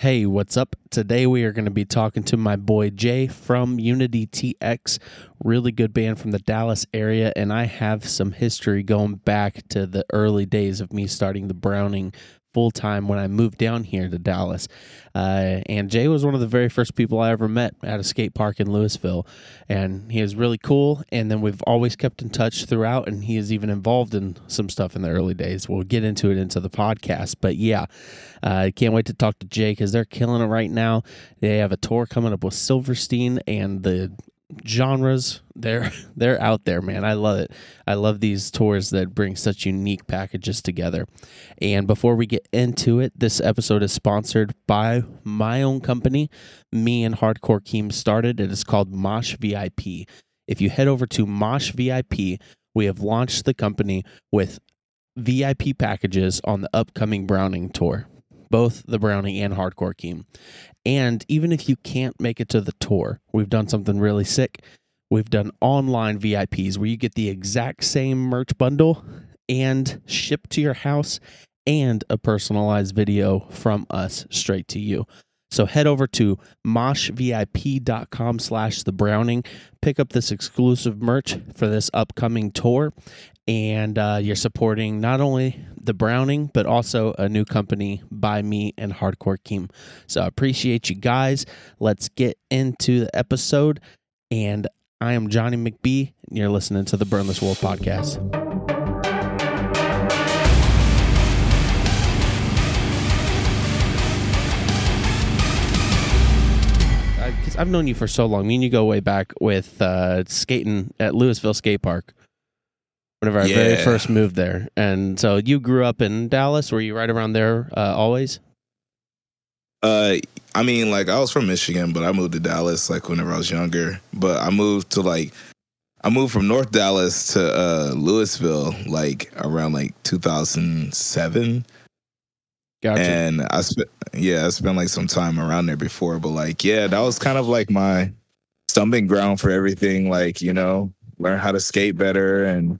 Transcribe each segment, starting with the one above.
Hey, what's up? Today we are going to be talking to my boy Jay from Unity TX, really good band from the Dallas area, and I have some history going back to the early days of me starting the Browning full time when I moved down here to Dallas. Uh, and Jay was one of the very first people I ever met at a skate park in Lewisville. And he is really cool. And then we've always kept in touch throughout. And he is even involved in some stuff in the early days. We'll get into it into the podcast. But yeah, I uh, can't wait to talk to Jay because they're killing it right now. They have a tour coming up with Silverstein and the genres they're they're out there man. I love it. I love these tours that bring such unique packages together. And before we get into it this episode is sponsored by my own company. Me and hardcore keem started. It is called mosh vip if you head over to mosh vip we have launched the company with vip packages on the upcoming browning tour both the Browning and Hardcore Keem. And even if you can't make it to the tour, we've done something really sick. We've done online VIPs where you get the exact same merch bundle and shipped to your house and a personalized video from us straight to you. So head over to moshvip.com slash the browning, pick up this exclusive merch for this upcoming tour, and uh, you're supporting not only the Browning, but also a new company by me and Hardcore Keem. So I appreciate you guys. Let's get into the episode. And I am Johnny McBee, and you're listening to the Burnless Wolf podcast. I've known you for so long. Me and you go way back with uh, skating at Lewisville Skate Park whenever I yeah. very first moved there. And so you grew up in Dallas. Were you right around there uh, always? Uh, I mean, like I was from Michigan, but I moved to Dallas like whenever I was younger. But I moved to like I moved from North Dallas to uh, Lewisville like around like 2007. Gotcha. And I spent yeah, I spent like some time around there before, but like yeah, that was kind of like my stumbling ground for everything. Like you know, learn how to skate better and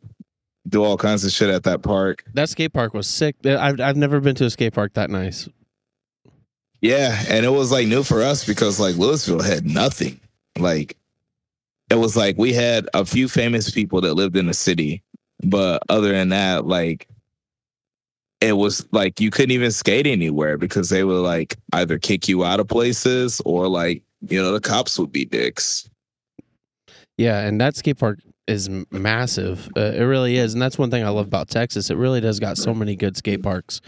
do all kinds of shit at that park. That skate park was sick. I've I've never been to a skate park that nice. Yeah, and it was like new for us because like Lewisville had nothing. Like it was like we had a few famous people that lived in the city, but other than that, like it was like you couldn't even skate anywhere because they would like either kick you out of places or like you know the cops would be dicks. Yeah, and that skate park is massive. Uh, it really is, and that's one thing I love about Texas. It really does got so many good skate parks.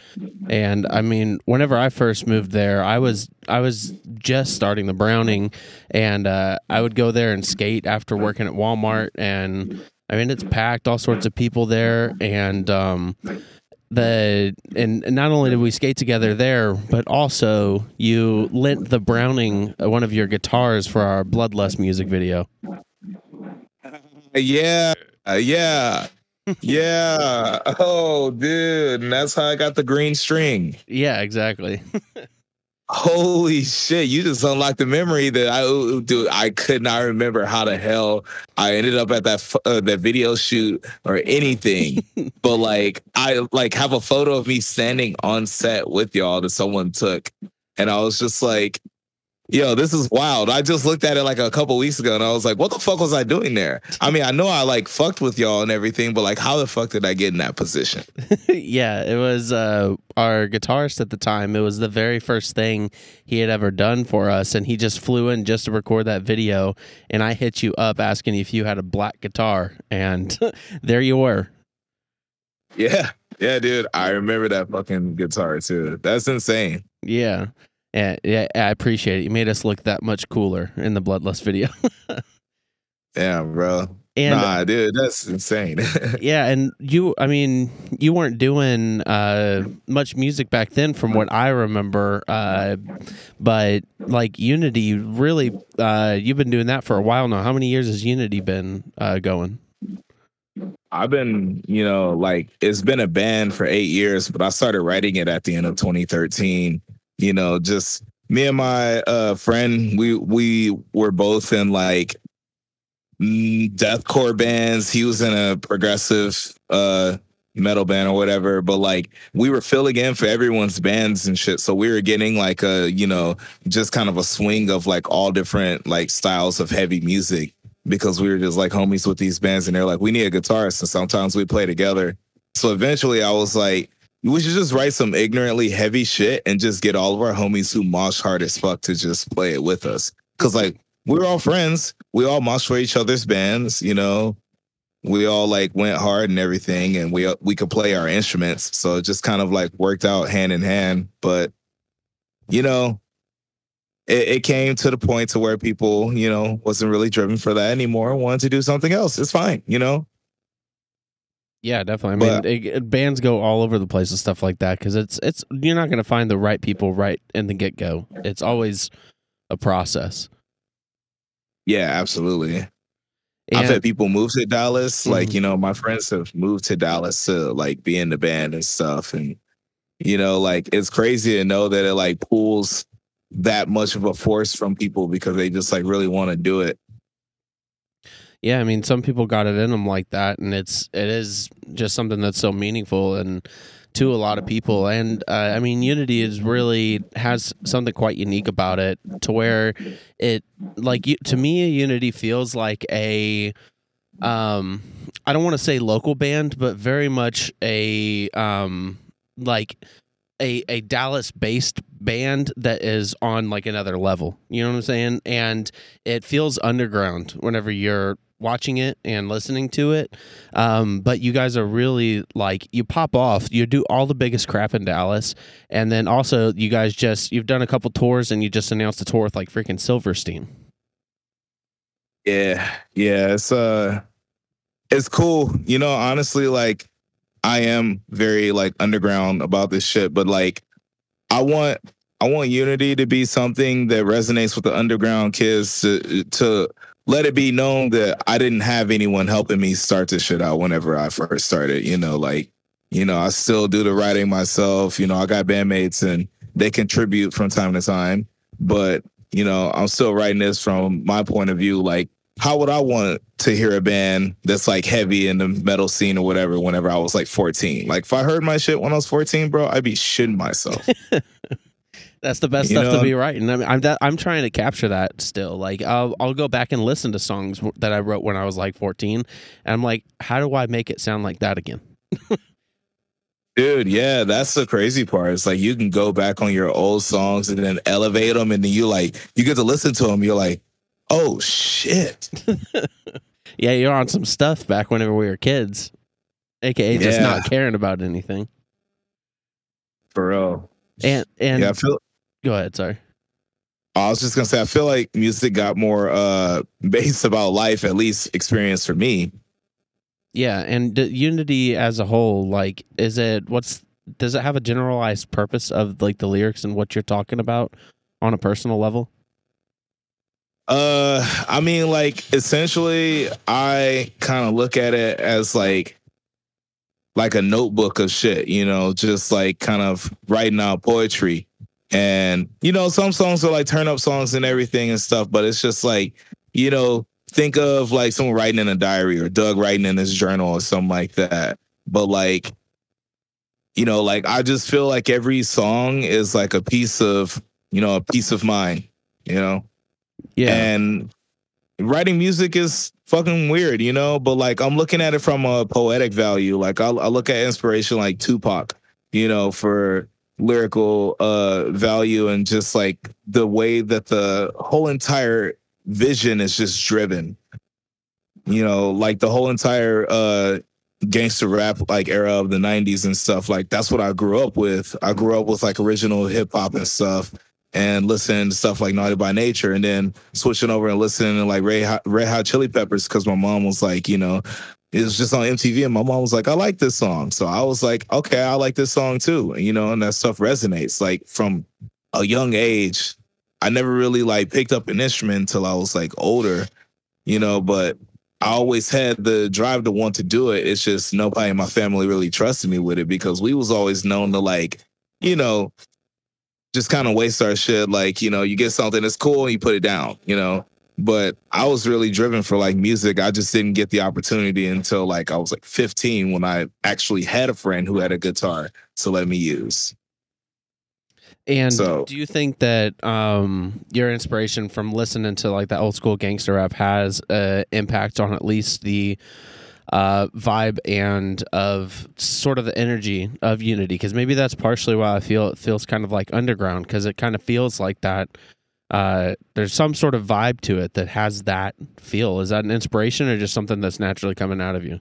And I mean, whenever I first moved there, I was I was just starting the Browning, and uh, I would go there and skate after working at Walmart. And I mean, it's packed, all sorts of people there, and um, the and not only did we skate together there, but also you lent the Browning uh, one of your guitars for our Bloodlust music video. Yeah, uh, yeah, yeah. Oh, dude, and that's how I got the green string. Yeah, exactly. Holy shit! You just unlocked the memory that I do. I could not remember how the hell I ended up at that uh, that video shoot or anything. but like, I like have a photo of me standing on set with y'all that someone took, and I was just like, yo, this is wild. I just looked at it like a couple weeks ago and I was like, what the fuck was I doing there? I mean, I know I like fucked with y'all and everything, but like, how the fuck did I get in that position? yeah, it was uh, our guitarist at the time. It was the very first thing he had ever done for us. And he just flew in just to record that video. And I hit you up asking if you had a black guitar. And there you were. Yeah. Yeah, dude. I remember that fucking guitar too. That's insane. Yeah. Yeah, yeah, I appreciate it. You made us look that much cooler in the Bloodlust video. yeah, bro. And nah, dude, that's insane. yeah, and you, I mean, you weren't doing uh, much music back then, from what I remember. Uh, but like Unity, really, uh, you've been doing that for a while now. How many years has Unity been uh, going? I've been, you know, like it's been a band for eight years, but I started writing it at the end of 2013 you know, just me and my uh, friend, we we were both in like deathcore bands. He was in a progressive uh, metal band or whatever, but like we were filling in for everyone's bands and shit. So we were getting like a, you know, just kind of a swing of like all different like styles of heavy music because we were just like homies with these bands and they're like, we need a guitarist. And sometimes we play together. So eventually I was like, we should just write some ignorantly heavy shit and just get all of our homies who mosh hard as fuck to just play it with us. Cause like we're all friends. We all mosh for each other's bands, you know. We all like went hard and everything, and we we could play our instruments. So it just kind of like worked out hand in hand. But you know, it, it came to the point to where people, you know, wasn't really driven for that anymore. Wanted to do something else. It's fine, you know. Yeah, definitely. I mean, it, it, bands go all over the place and stuff like that because it's it's you're not going to find the right people right in the get go. It's always a process. Yeah, absolutely. And, I've had people move to Dallas. Mm-hmm. Like, you know, my friends have moved to Dallas to like be in the band and stuff. And, you know, like it's crazy to know that it like pulls that much of a force from people because they just like really want to do it. Yeah, I mean, some people got it in them like that, and it's it is just something that's so meaningful and to a lot of people. And uh, I mean, Unity is really has something quite unique about it, to where it like to me, Unity feels like a um I don't want to say local band, but very much a um like a, a Dallas based band that is on like another level. You know what I'm saying? And it feels underground whenever you're watching it and listening to it. Um, but you guys are really like you pop off. You do all the biggest crap in Dallas, and then also you guys just you've done a couple tours and you just announced a tour with like freaking Silverstein. Yeah, yeah, it's uh, it's cool. You know, honestly, like I am very like underground about this shit, but like I want I want Unity to be something that resonates with the underground kids to to let it be known that I didn't have anyone helping me start this shit out whenever I first started. You know, like, you know, I still do the writing myself. You know, I got bandmates and they contribute from time to time. But, you know, I'm still writing this from my point of view. Like, how would I want to hear a band that's like heavy in the metal scene or whatever whenever I was like 14? Like, if I heard my shit when I was 14, bro, I'd be shitting myself. That's the best you stuff know? to be writing. I mean, I'm that, I'm trying to capture that still. Like I'll I'll go back and listen to songs that I wrote when I was like 14, and I'm like, how do I make it sound like that again? Dude, yeah, that's the crazy part. It's like you can go back on your old songs and then elevate them, and then you like you get to listen to them. You're like, oh shit. yeah, you're on some stuff back whenever we were kids, aka yeah. just not caring about anything. For real. And and yeah, I feel Go ahead. Sorry. I was just gonna say, I feel like music got more uh based about life, at least experience for me. Yeah, and Unity as a whole, like, is it what's does it have a generalized purpose of like the lyrics and what you're talking about on a personal level? Uh, I mean, like, essentially, I kind of look at it as like like a notebook of shit, you know, just like kind of writing out poetry and, you know, some songs are like turn up songs and everything and stuff, but it's just like, you know, think of like someone writing in a diary or Doug writing in his journal or something like that. But like, you know, like I just feel like every song is like a piece of, you know, a piece of mind, you know? Yeah. And writing music is fucking weird, you know? But like I'm looking at it from a poetic value. Like I, I look at inspiration like Tupac, you know, for lyrical uh value and just like the way that the whole entire vision is just driven you know like the whole entire uh gangster rap like era of the 90s and stuff like that's what i grew up with i grew up with like original hip-hop and stuff and listening to stuff like naughty by nature and then switching over and listening to like red hot, red hot chili peppers because my mom was like you know it was just on MTV, and my mom was like, "I like this song," so I was like, "Okay, I like this song too," you know, and that stuff resonates. Like from a young age, I never really like picked up an instrument until I was like older, you know, but I always had the drive to want to do it. It's just nobody in my family really trusted me with it because we was always known to like, you know, just kind of waste our shit. Like, you know, you get something that's cool and you put it down, you know. but I was really driven for like music. I just didn't get the opportunity until like I was like 15 when I actually had a friend who had a guitar to let me use. And so, do you think that um, your inspiration from listening to like that old school gangster rap has an impact on at least the uh, vibe and of sort of the energy of Unity? Because maybe that's partially why I feel it feels kind of like underground because it kind of feels like that uh, there's some sort of vibe to it that has that feel. Is that an inspiration or just something that's naturally coming out of you?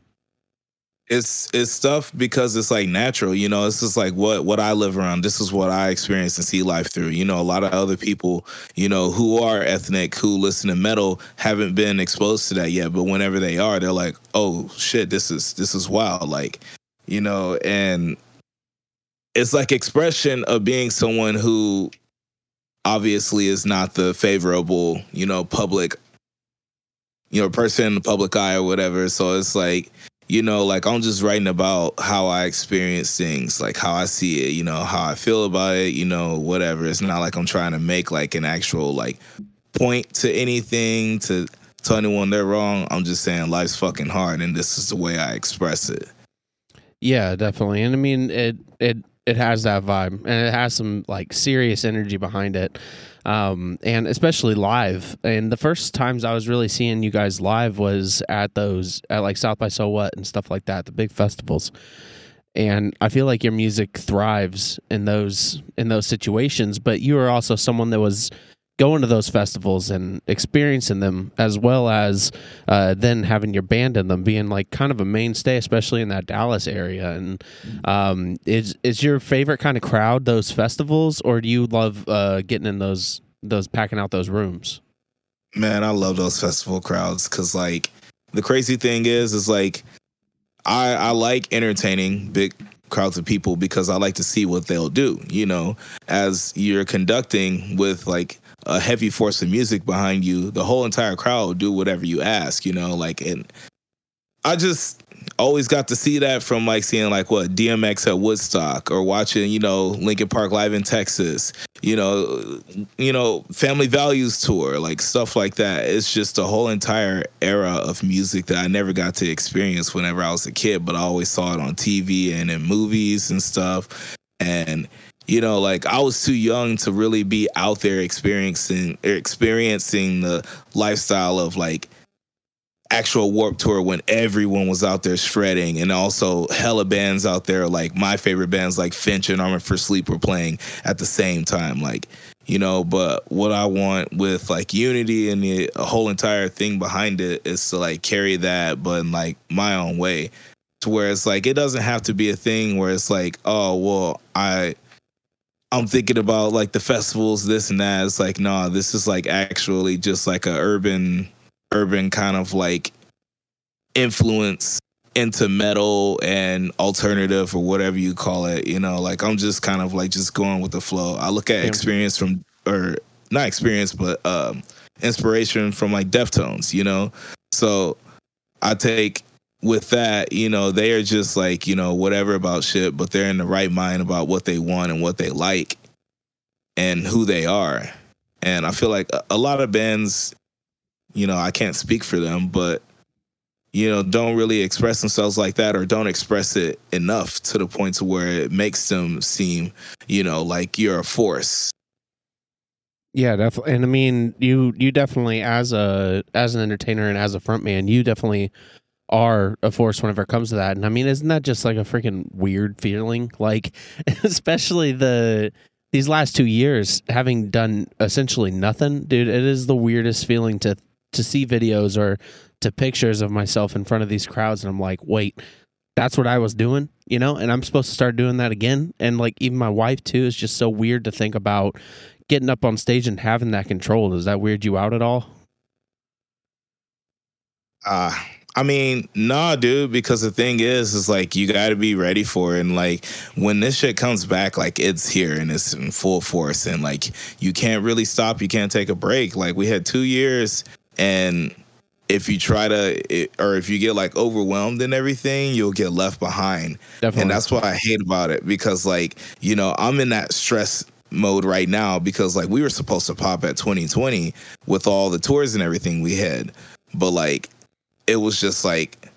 It's it's stuff because it's like natural, you know. It's just like what what I live around. This is what I experience and see life through. You know, a lot of other people, you know, who are ethnic, who listen to metal, haven't been exposed to that yet. But whenever they are, they're like, "Oh shit, this is this is wild!" Like, you know, and it's like expression of being someone who obviously is not the favorable, you know, public, you know, person in the public eye or whatever. So it's like, you know, like I'm just writing about how I experience things, like how I see it, you know, how I feel about it, you know, whatever. It's not like I'm trying to make like an actual like point to anything to tell anyone they're wrong. I'm just saying life's fucking hard and this is the way I express it. Yeah, definitely. And I mean it it it has that vibe and it has some like serious energy behind it um, and especially live. And the first times i was really seeing you guys live was at those at like south by so what and stuff like that the big festivals. And i feel like your music thrives in those in those situations but you are also someone that was going to those festivals and experiencing them as well as uh, then having your band in them being like kind of a mainstay especially in that dallas area. And um, is is your favorite kind of crowd those festivals or do you love uh, getting in those those packing out those rooms? Man i love those festival crowds because like the crazy thing is is like i i like entertaining big crowds of people because I like to see what they'll do, you know, as you're conducting with like a heavy force of music behind you, the whole entire crowd will do whatever you ask, you know, like and I just always got to see that from like seeing like what DMX at Woodstock or watching, you know, Linkin Park live in Texas, you know, you know, Family Values tour, like stuff like that. It's just a whole entire era of music that I never got to experience whenever I was a kid, but I always saw it on TV and in movies and stuff. And you know, like I was too young to really be out there experiencing experiencing the lifestyle of like actual Warped Tour when everyone was out there shredding, and also hella bands out there like my favorite bands like Finch and Armored for Sleep were playing at the same time, like you know. But what I want with like Unity and the whole entire thing behind it is to like carry that, but in like my own way, to where it's like it doesn't have to be a thing where it's like, oh well, I. I'm thinking about like the festivals, this and that. It's like, nah, this is like actually just like a urban urban kind of like influence into metal and alternative or whatever you call it. You know, like I'm just kind of like just going with the flow. I look at experience from or not experience, but um, inspiration from like Deftones. You know, so I take with that. You know, they are just like you know whatever about shit, but they're in the right mind about what they want and what they like and who they are. And I feel like a lot of bands you know, I can't speak for them, but you know, don't really express themselves like that or don't express it enough to the point to where it makes them seem, you know, like you're a force. Yeah, definitely. And I mean, you you definitely as a as an entertainer and as a frontman, you definitely are a force whenever it comes to that. And I mean, isn't that just like a freaking weird feeling? Like especially the these last 2 years having done essentially nothing, dude, it is the weirdest feeling to to see videos or to pictures of myself in front of these crowds and I'm like, wait, that's what I was doing, you know, and I'm supposed to start doing that again. And like even my wife too is just so weird to think about getting up on stage and having that control. Does that weird you out at all? Uh I mean, nah, dude, because the thing is, is like you got to be ready for it. And like when this shit comes back, like it's here and it's in full force. And like you can't really stop. You can't take a break. Like we had two years and if you try to or if you get like overwhelmed and everything you'll get left behind Definitely. and that's what i hate about it because like you know i'm in that stress mode right now because like we were supposed to pop at 2020 with all the tours and everything we had. But like it was just like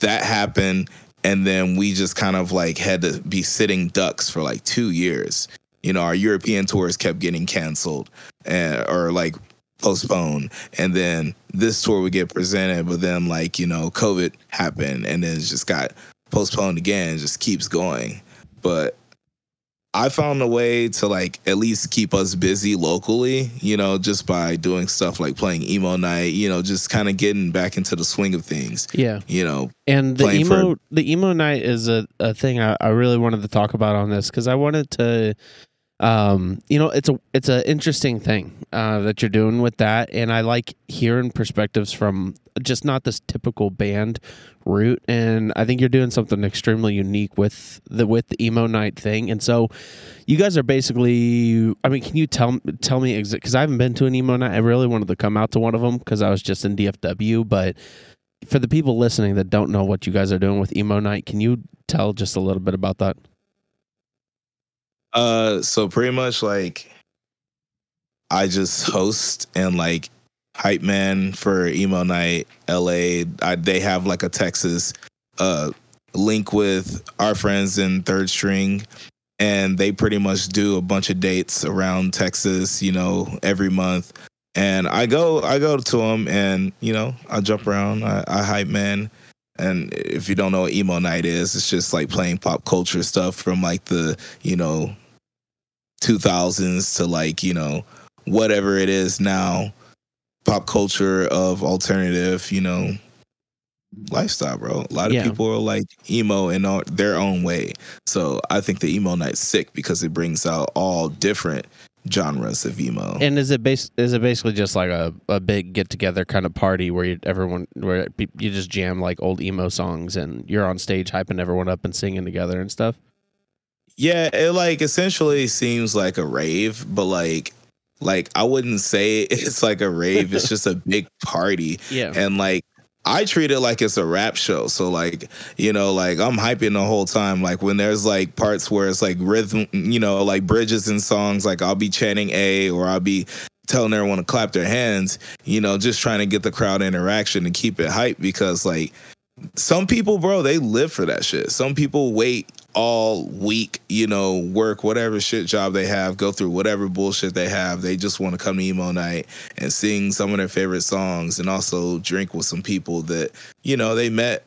that happened and then we just kind of like had to be sitting ducks for like 2 years. You know, our European tours kept getting canceled and or like postponed and then this tour would get presented but then like you know covid happened and then it just got postponed again just keeps going but I found a way to like at least keep us busy locally, you know, just by doing stuff like playing emo night, you know, just kind of getting back into the swing of things. Yeah. You know, And the emo for- the emo night is a, a thing I, I really wanted to talk about on this because I wanted to um you know it's a it's an interesting thing uh that you're doing with that. And I like hearing perspectives from just not this typical band route and I think you're doing something extremely unique with the with the emo night thing. And so you guys are basically I mean can you tell tell me because I haven't been to an emo night. I really wanted to come out to one of them because I was just in DFW but for the people listening that don't know what you guys are doing with emo night can you tell just a little bit about that uh so pretty much like I just host and like hype man for emo night LA. I, they have like a Texas uh link with our friends in third string and they pretty much do a bunch of dates around Texas, you know, every month. And I go, I go to them, and you know, I jump around, I, I hype man. And if you don't know what emo night is, it's just like playing pop culture stuff from like the you know 2000s to like you know whatever it is now, pop culture of alternative, you know, lifestyle, bro. A lot of Yeah. people are like emo in all, their own way. So I think the emo night's sick because it brings out all different genres of emo. and is it base is it basically just like a, a big get together kind of party where you, everyone where you just jam like old emo songs and you're on stage hyping everyone up and singing together and stuff Yeah, it like essentially seems like a rave, but like like I wouldn't say it's like a rave. it's just a big party. yeah And like I treat it like it's a rap show. So like, you know, like I'm hyping the whole time. Like when there's like parts where it's like rhythm, you know, like bridges and songs, like I'll be chanting A or I'll be telling everyone to clap their hands, you know, just trying to get the crowd interaction and keep it hype because like some people, bro, they live for that shit. Some people wait all week, you know, work whatever shit job they have, go through whatever bullshit they have. They just want to come to emo night and sing some of their favorite songs and also drink with some people that, you know, they met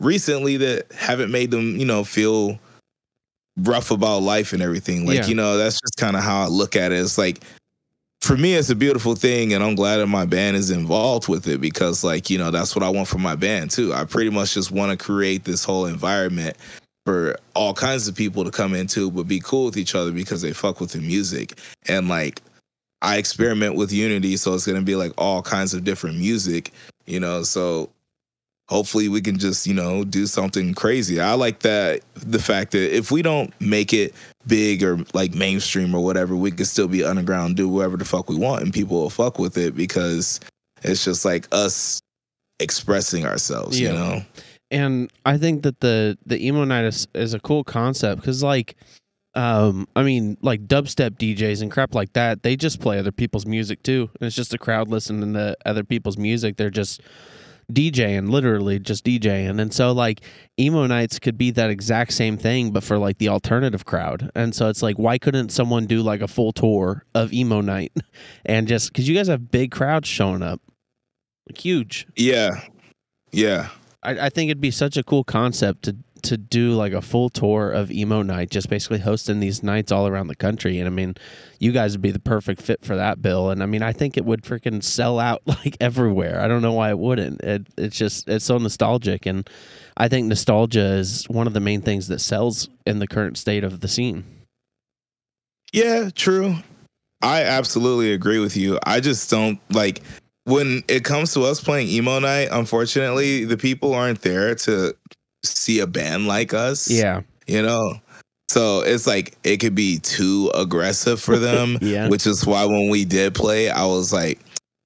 recently that haven't made them, you know, feel rough about life and everything. Like, Yeah. you know, that's just kind of how I look at it. It's like for me it's a beautiful thing and i'm glad that my band is involved with it because like you know that's what i want for my band too i pretty much just want to create this whole environment for all kinds of people to come into but be cool with each other because they fuck with the music. And like i experiment with unity so it's going to be like all kinds of different music you know? So hopefully we can just you know do something crazy. I like that the fact that if we don't make it big or like mainstream or whatever we can still be underground do whatever the fuck we want and people will fuck with it because it's just like us expressing ourselves Yeah. you know and I think that the the emo night is, is a cool concept because like um I mean like dubstep DJs and crap like that they just play other people's music too. And it's just a crowd listening to other people's music. They're just DJing literally just DJing and so like emo nights could be that exact same thing but for like the alternative crowd. And so it's like why couldn't someone do like a full tour of emo night and just because you guys have big crowds showing up. Like huge. Yeah. Yeah I, I think it'd be such a cool concept to to do like a full tour of emo night, just basically hosting these nights all around the country. And I mean, you guys would be the perfect fit for that, Bill. And I mean, I think it would freaking sell out like everywhere. I don't know why it wouldn't. It, it's just it's so nostalgic, and I think nostalgia is one of the main things that sells in the current state of the scene. Yeah, true. I absolutely agree with you. I just don't like when it comes to us playing emo night, unfortunately, the people aren't there to see a band like us. Yeah, You know? So it's like it could be too aggressive for them, yeah, which is why when we did play, I was like,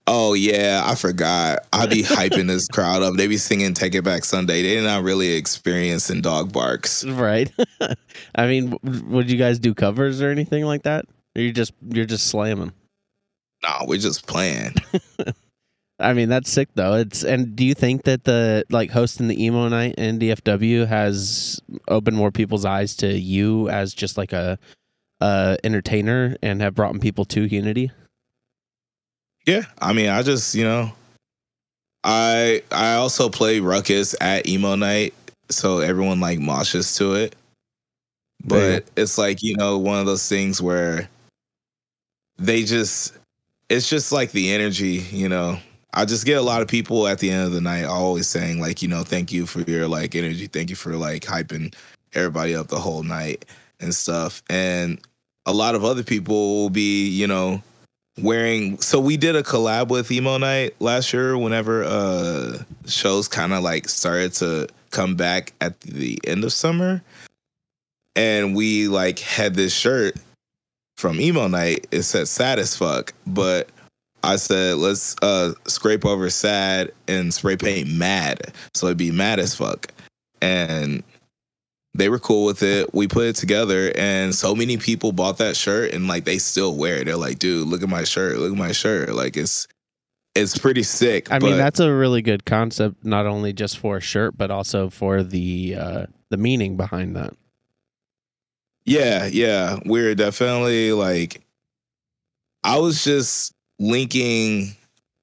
Oh yeah, I forgot. I'd be hyping this crowd up. They be singing "Taking Back Sunday." They're not really experiencing dog barks, right? I mean, would you guys do covers or anything like that? Or you just you're just slamming? Nah, we're just playing. I mean, that's sick though. It's and do you think that the like hosting the emo night in DFW has opened more people's eyes to you as just like a uh entertainer and have brought people to Unity? Yeah, I mean, I just you know, I I also play Ruckus at emo night, so everyone like moshes to it. But yeah. it's like you know one of those things where they just it's just like the energy, you know. I just get a lot of people at the end of the night always saying like, you know, thank you for your like energy, thank you for like hyping everybody up the whole night and stuff. And a lot of other people will be, you know, wearing so we did a collab with emo night last year whenever uh shows kind of like started to come back at the end of summer. And we like had this shirt from emo night. It said sad as fuck but I said, let's uh, scrape over sad and spray paint mad. So it'd be mad as fuck. And they were cool with it. We put it together, and so many people bought that shirt, and like they still wear it. They're like, dude, look at my shirt. Look at my shirt. Like it's it's pretty sick. I mean, that's a really good concept, not only just for a shirt, but also for the uh, the meaning behind that. Yeah, yeah, we're definitely like. I was just linking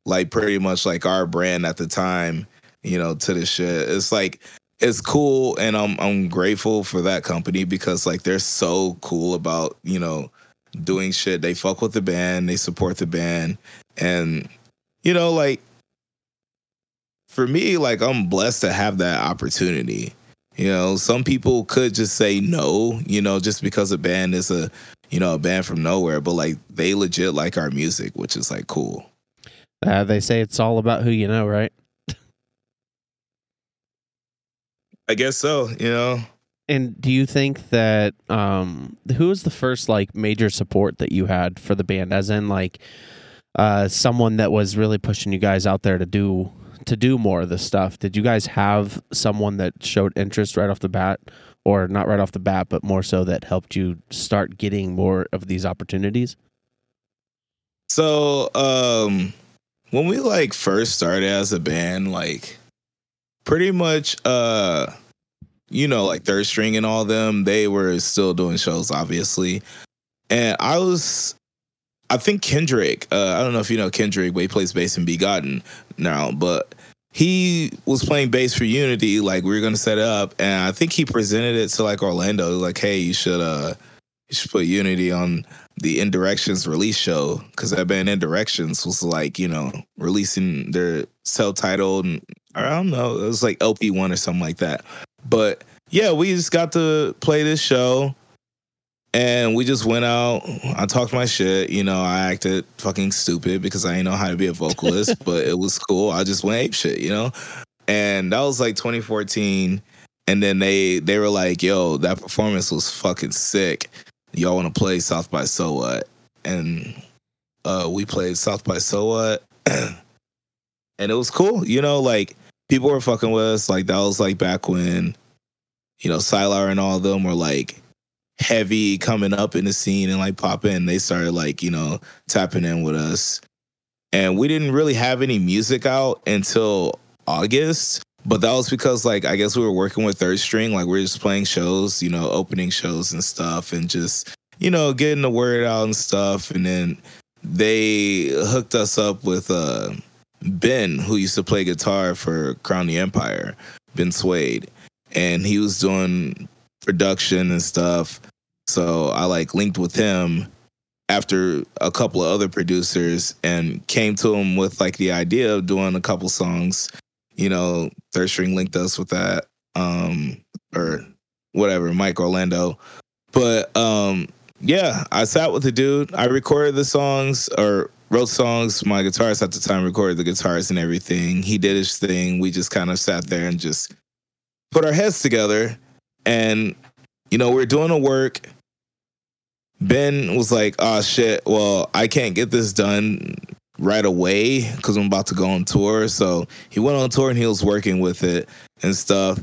like pretty much like our brand at the time, you know, to the shit. It's like it's cool and I'm I'm grateful for that company because like they're so cool about, you know, doing shit. They fuck with the band, they support the band and you know like for me like I'm blessed to have that opportunity. You know, some people could just say no, you know, just because a band is a you know, a band from nowhere, but like they legit like our music, which is like cool. Uh, they say it's all about who you know, right? I guess so, you know. And do you think that um who was the first like major support that you had for the band as in like uh someone that was really pushing you guys out there to do to do more of this stuff? Did you guys have someone that showed interest right off the bat or not right off the bat, but more so that helped you start getting more of these opportunities? So, um, when we like first started as a band, like pretty much, uh, you know, like third string and all them, they were still doing shows, obviously. And I was, I think Kendrick, uh, I don't know if you know Kendrick, but he plays bass in Begotten now, but he was playing bass for Unity. Like we were gonna set it up, and I think he presented it to like Orlando. Like, hey, you should uh, you should put Unity on the Indirections release show because that band Indirections was like you know releasing their self-titled I don't know it was like LP one or something like that. But yeah, we just got to play this show. And we just went out. I talked my shit. You know, I acted fucking stupid because I didn't know how to be a vocalist, but it was cool. I just went ape shit, you know? And that was like 2014. And then they they were like, yo, that performance was fucking sick. Y'all want to play South by So What? And uh, we played South by So What. and it was cool. You know, like people were fucking with us. Like that was like back when, you know, Sylar and all of them were like heavy coming up in the scene and like popping. They started like, you know, tapping in with us. And we didn't really have any music out until August. But that was because like I guess we were working with third string, like we are just playing shows, you know, opening shows and stuff and just, you know, getting the word out and stuff. And then they hooked us up with uh Ben, who used to play guitar for Crown the Empire, Benn Suede. And he was doing production and stuff. So I like linked with him after a couple of other producers and came to him with like the idea of doing a couple songs. You know, Third String linked us with that. Um or whatever, Mike Orlando. But um yeah, I sat with the dude. I recorded the songs or wrote songs. My guitarist at the time recorded the guitars and everything. He did his thing. We just kind of sat there and just put our heads together and, you know, we're doing the work. Ben was like, oh shit, well, I can't get this done right away because I'm about to go on tour. So he went on tour and he was working with it and stuff.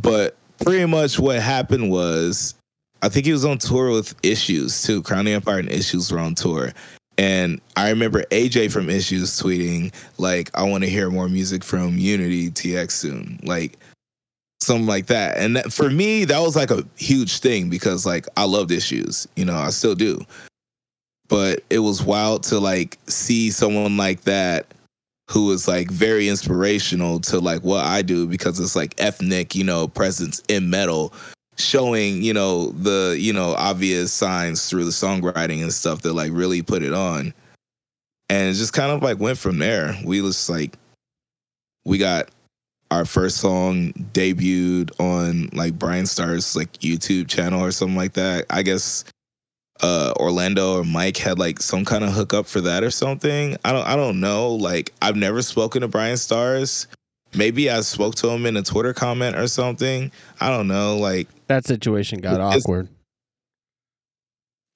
But pretty much what happened was I think he was on tour with Issues too. Crown Empire and Issues were on tour. And I remember AJ from Issues tweeting, like, I want to hear more music from Unity TX soon. Like, something like that. And that, for me, that was like a huge thing because, like, I loved Issues. You know, I still do. But it was wild to, like, see someone like that who was like very inspirational to like what I do because it's like ethnic, you know, presence in metal showing you know the you know obvious signs through the songwriting and stuff that like really put it on and it just kind of like went from there we was like we got our first song debuted on like brian stars' like youtube channel or something like that i guess uh orlando or mike had like some kind of hookup for that or something i don't i don't know like i've never spoken to brian stars maybe i spoke to him in a twitter comment or something i don't know like that situation got awkward.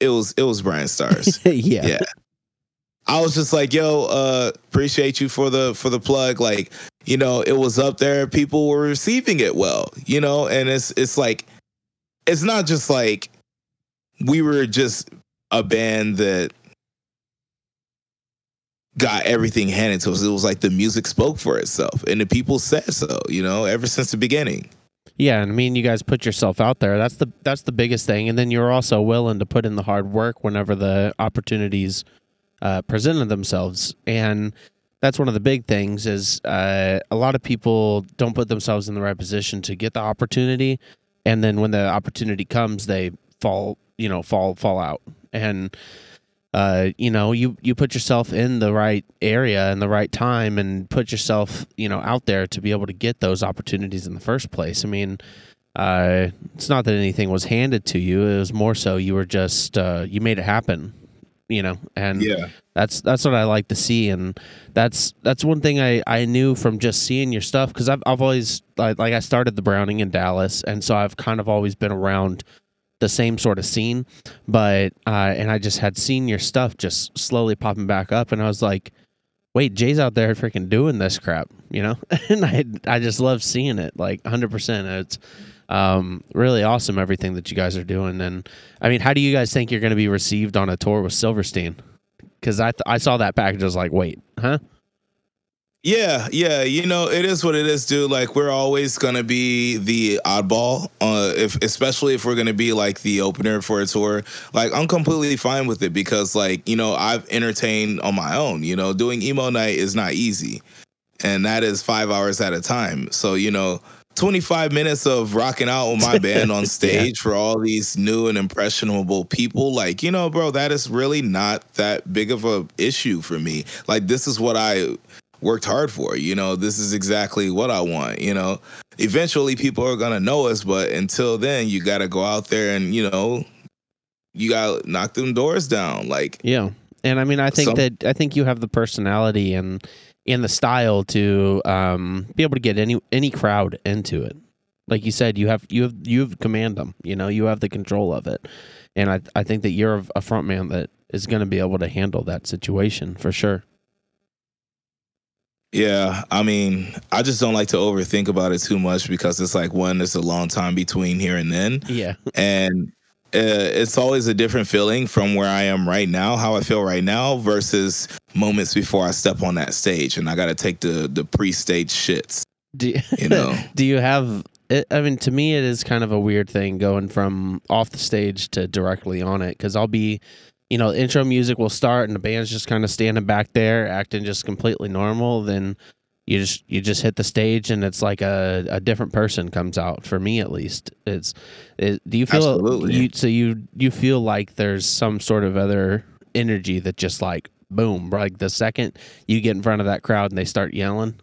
It was it was Brian Stars. yeah. Yeah. I was just like, yo, uh, appreciate you for the for the plug. Like, you know, it was up there, people were receiving it well, you know, and it's it's like it's not just like we were just a band that got everything handed to us. It was like the music spoke for itself and the people said so, you know, ever since the beginning. Yeah, and I mean, you guys put yourself out there. That's the that's the biggest thing, and then you're also willing to put in the hard work whenever the opportunities uh, presented themselves, and that's one of the big things. Is uh, a lot of people don't put themselves in the right position to get the opportunity, and then when the opportunity comes, they fall, you know, fall fall out, and uh, you know, you you put yourself in the right area and the right time, and put yourself, you know, out there to be able to get those opportunities in the first place. I mean, uh, it's not that anything was handed to you; it was more so you were just uh, you made it happen, you know. And yeah, that's that's what I like to see, and that's that's one thing I I knew from just seeing your stuff because I've I've always like, like I started the Browning in Dallas, and so I've kind of always been around the same sort of scene, but uh, and I just had seen your stuff just slowly popping back up, and I was like, "Wait, Jay's out there freaking doing this crap," you know? and I I just love seeing it, like hundred percent. It's um, really awesome everything that you guys are doing, and I mean, how do you guys think you're going to be received on a tour with Silverstein? Because I th- I saw that package, I was like, "Wait, huh?" Yeah, yeah, you know, it is what it is, dude. Like we're always gonna be the oddball, uh, if especially if we're gonna be like the opener for a tour. Like I'm completely fine with it because, like, you know, I've entertained on my own. You know, doing emo night is not easy, and that is five hours at a time. So you know, 25 minutes of rocking out with my band on stage yeah. for all these new and impressionable people like you know bro that is really not that big of a issue for me like this is what i worked hard for. You know, this is exactly what I want. You know, eventually people are gonna know us, but until then, you got to go out there and you know, you got to knock them doors down. Like, yeah, and I mean, I think some, that I think you have the personality and and the style to um, be able to get any any crowd into it. Like you said, you have you have you have command them. You know, you have the control of it, and I I think that you're a front man that is going to be able to handle that situation for sure. Yeah, I mean, I just don't like to overthink about it too much because it's like one, it's a long time between here and then. Yeah. And uh, it's always a different feeling from where I am right now, how I feel right now versus moments before I step on that stage and I got to take the the pre-stage shits. Do you, you know? do you have it, I mean, to me, it is kind of a weird thing going from off the stage to directly on it because I'll be you know, intro music will start and the band's just kind of standing back there, acting just completely normal. Then you just you just hit the stage and it's like a, a different person comes out. For me, at least, it's. It, do you feel Absolutely. you so you you feel like there's some sort of other energy that just like boom, like the second you get in front of that crowd and they start yelling.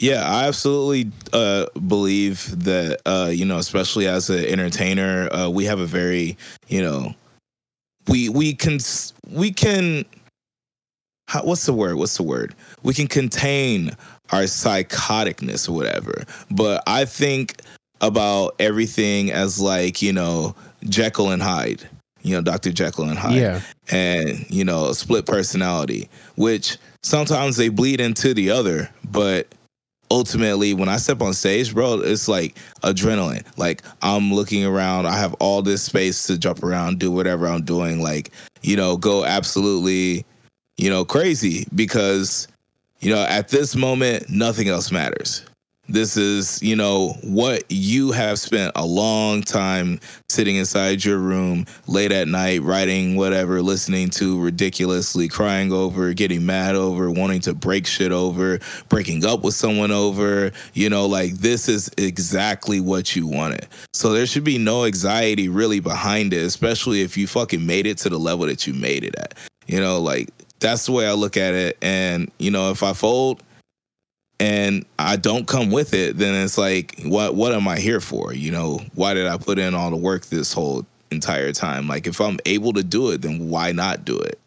Yeah, I absolutely uh, believe that uh, you know, especially as an entertainer, uh, we have a very you know we we can we can how, what's the word what's the word we can contain our psychoticness or whatever but i think about everything as like you know jekyll and hyde you know, Dr. Jekyll and Hyde. Yeah. And, you know, split personality, which sometimes they bleed into the other, but ultimately when I step on stage, bro, it's like adrenaline. Like I'm looking around, I have all this space to jump around, do whatever I'm doing, like, you know, go absolutely, you know, crazy because, you know, at this moment, nothing else matters. This is, you know, what you have spent a long time sitting inside your room late at night, writing whatever, listening to ridiculously, crying over, getting mad over, wanting to break shit over, breaking up with someone over. You know, like this is exactly what you wanted. So there should be no anxiety really behind it, especially if you fucking made it to the level that you made it at. You know, like that's the way I look at it. And, you know, if I fold, and I don't come with it, then it's like, what what am I here for? You know, why did I put in all the work this whole entire time? Like, if I'm able to do it, then why not do it?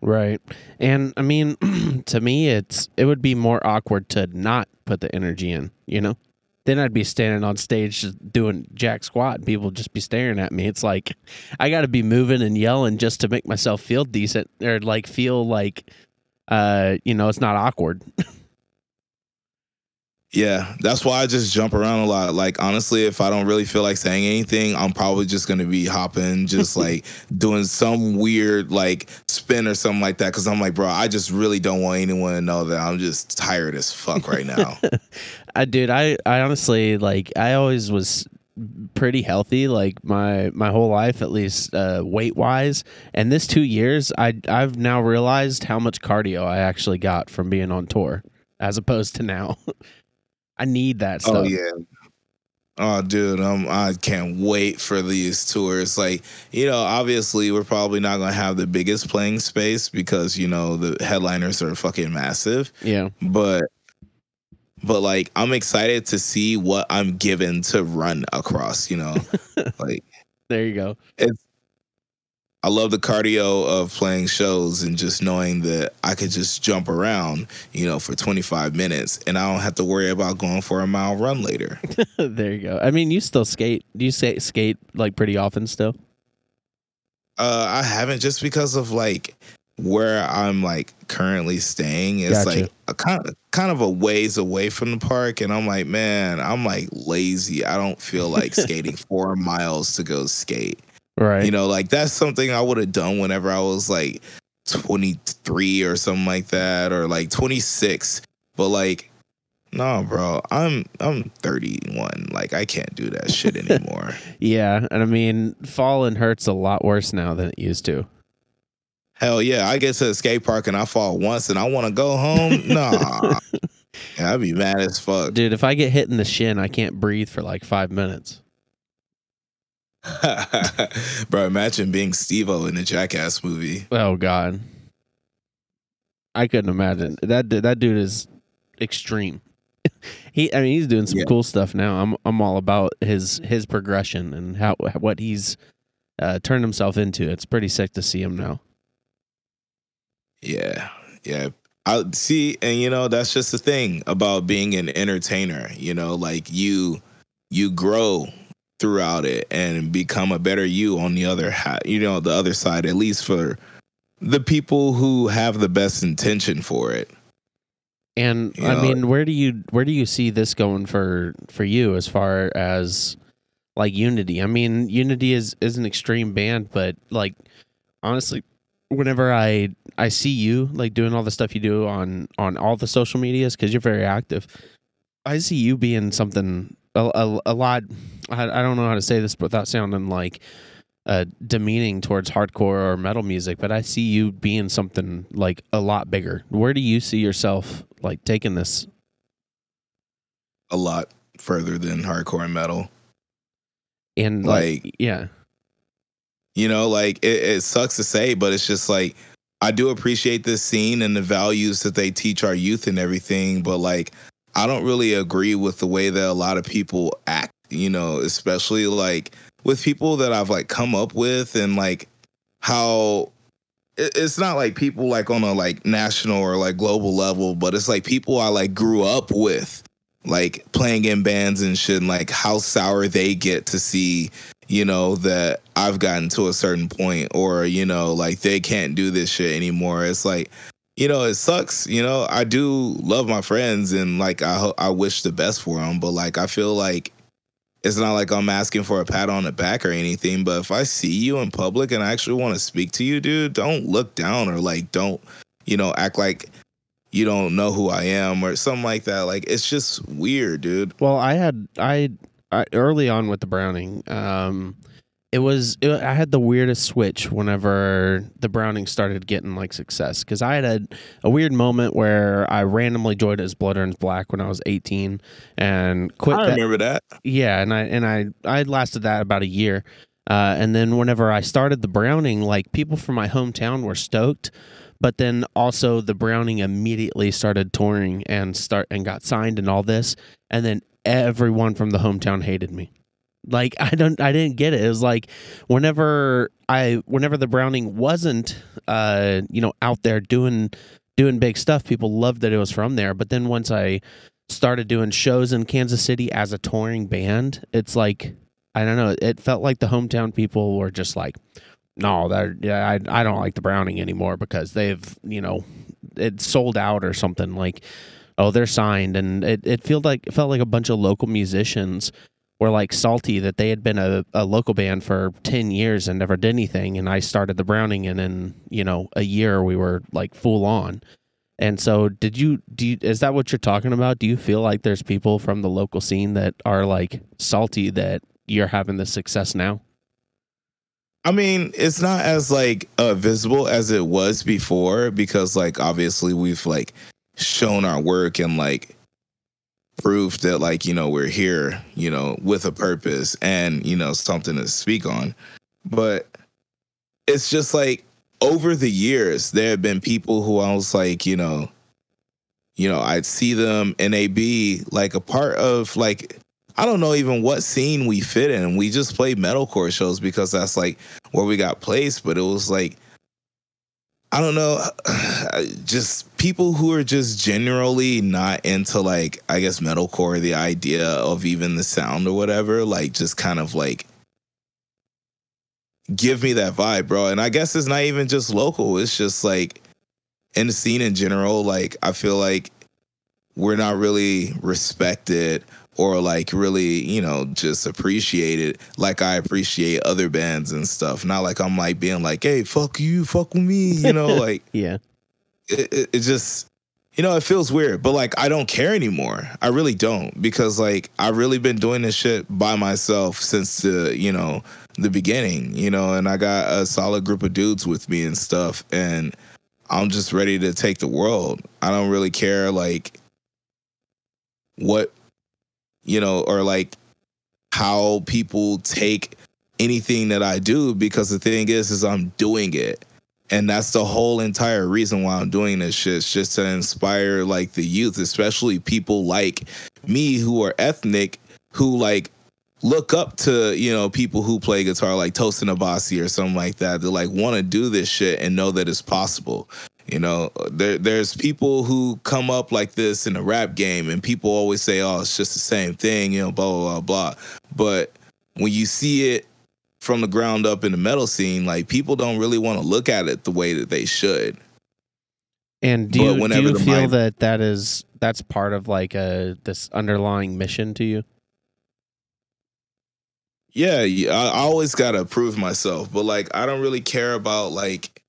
Right. And I mean, to me, it's it would be more awkward to not put the energy in. You know, then I'd be standing on stage just doing jack squat, and people would just be staring at me. It's like I got to be moving and yelling just to make myself feel decent or like feel like, uh, you know, it's not awkward. Yeah, that's why I just jump around a lot. Like honestly, if I don't really feel like saying anything, I'm probably just gonna be hopping, just like doing some weird like spin or something like that. Cause I'm like, bro, I just really don't want anyone to know that I'm just tired as fuck right now. I dude, I I honestly like I always was pretty healthy like my my whole life at least uh weight wise and this 2 years I I've now realized how much cardio I actually got from being on tour as opposed to now. I need that stuff. Oh yeah. Oh, dude, um, I can't wait for these tours. Like, you know, obviously, we're probably not gonna have the biggest playing space because you know the headliners are fucking massive. Yeah, but, but like, I'm excited to see what I'm given to run across. You know, like, there you go. It's I love the cardio of playing shows and just knowing that I could just jump around, you know, for 25 minutes and I don't have to worry about going for a mile run later. there you go. I mean, you still skate. Do you say skate like pretty often still? Uh, I haven't just because of like where I'm like currently staying. is gotcha. like a kind of kind of a ways away from the park, and I'm like, man, I'm like lazy. I don't feel like skating four miles to go skate. Right. You know, like that's something I would have done whenever I was like 23 or something like that or like 26. But like no, bro. I'm I'm 31. Like I can't do that shit anymore. yeah, and I mean, falling hurts a lot worse now than it used to. Hell yeah, I get to the skate park and I fall once and I want to go home. Nah. yeah, I'd be mad as fuck. Dude, if I get hit in the shin, I can't breathe for like 5 minutes. Bro, imagine being Steve-O in a Jackass movie. Oh God, I couldn't imagine that. That dude is extreme. he, I mean, he's doing some yeah. cool stuff now. I'm, I'm all about his his progression and how what he's uh, turned himself into. It's pretty sick to see him now. Yeah, yeah. I see, and you know that's just the thing about being an entertainer. You know, like you you grow throughout it and become a better you on the other ha- you know the other side at least for the people who have the best intention for it and you i know, mean where do you where do you see this going for for you as far as like unity i mean unity is is an extreme band but like honestly whenever i i see you like doing all the stuff you do on on all the social medias because you're very active i see you being something a, a, a lot. I, I don't know how to say this without sounding like uh, demeaning towards hardcore or metal music, but I see you being something like a lot bigger. Where do you see yourself like taking this? A lot further than hardcore and metal. And like, like yeah, you know, like it, it sucks to say, but it's just like I do appreciate this scene and the values that they teach our youth and everything, but like I don't really agree with the way that a lot of people act, you know, especially like with people that I've like come up with and like how it's not like people like on a like national or like global level, but it's like people I like grew up with, like playing in bands and shit, and like how sour they get to see, you know, that I've gotten to a certain point or, you know, like they can't do this shit anymore. It's like, you know, it sucks. You know, I do love my friends and like I ho- I wish the best for them, but like I feel like it's not like I'm asking for a pat on the back or anything. But if I see you in public and I actually want to speak to you, dude, don't look down or like don't, you know, act like you don't know who I am or something like that. Like it's just weird, dude. Well, I had I, I early on with the Browning. Um, it was it, I had the weirdest switch whenever the Browning started getting like success because I had a, a weird moment where I randomly joined as Blood Earns Black when I was 18 and quit. I that- remember that. yeah, and I and I I lasted that about a year. Uh, and then whenever I started the Browning, like people from my hometown were stoked, but then also the Browning immediately started touring and start and got signed and all this, and then everyone from the hometown hated me. Like I don't I didn't get it. It was like whenever I whenever the Browning wasn't uh you know out there doing doing big stuff, people loved that it was from there. But then once I started doing shows in Kansas City as a touring band, it's like I don't know. It felt like the hometown people were just like, no, that yeah, I I don't like the Browning anymore because they've you know it sold out or something like. Oh, they're signed, and it, it felt like it felt like a bunch of local musicians were like salty that they had been a, a local band for 10 years and never did anything. And i started the browning and in you know a year we were like full on. And so did you do you, is that what you're talking about? Do you feel like there's people from the local scene that are like salty that you're having the success now I mean, it's not as like uh, visible as it was before because like obviously we've like shown our work and like proof that like you know we're here, you know, with a purpose and you know something to speak on. But it's just like over the years there have been people who I was like, you know, you know, I'd see them and they be like a part of like I don't know even what scene we fit in. We just played metalcore shows because that's like where we got placed, but it was like I don't know, just people who are just generally not into like I guess metalcore, the idea of even the sound or whatever, like just kind of like give me that vibe, bro. And I guess it's not even just local, it's just like in the scene in general, like I feel like we're not really respected or like really, you know, just appreciate it like I appreciate other bands and stuff. Not like I'm like being like, hey, fuck you, fuck with me, you know, like yeah. it, it, it just you know it feels weird but like i don't care anymore. I really don't because like i've really been doing this shit by myself since the you know the beginning you know and i got a solid group of dudes with me and stuff and i'm just ready to take the world. I don't really care like what you know or like how people take anything that i do because the thing is is i'm doing it and that's the whole entire reason why I'm doing this shit. It's just to inspire like the youth, especially people like me who are ethnic, who like look up to, you know, people who play guitar like Tosin Abasi or something like that. They like want to do this shit and know that it's possible. You know, there there's people who come up like this in the rap game and people always say, Oh, it's just the same thing, you know, blah blah blah blah. But when you see it from the ground up in the metal scene, like people don't really want to look at it the way that they should. and do But you, do you feel mind- that that is that's part of like a this underlying mission to you Yeah, yeah, I I always gotta prove myself, but like I don't really care about like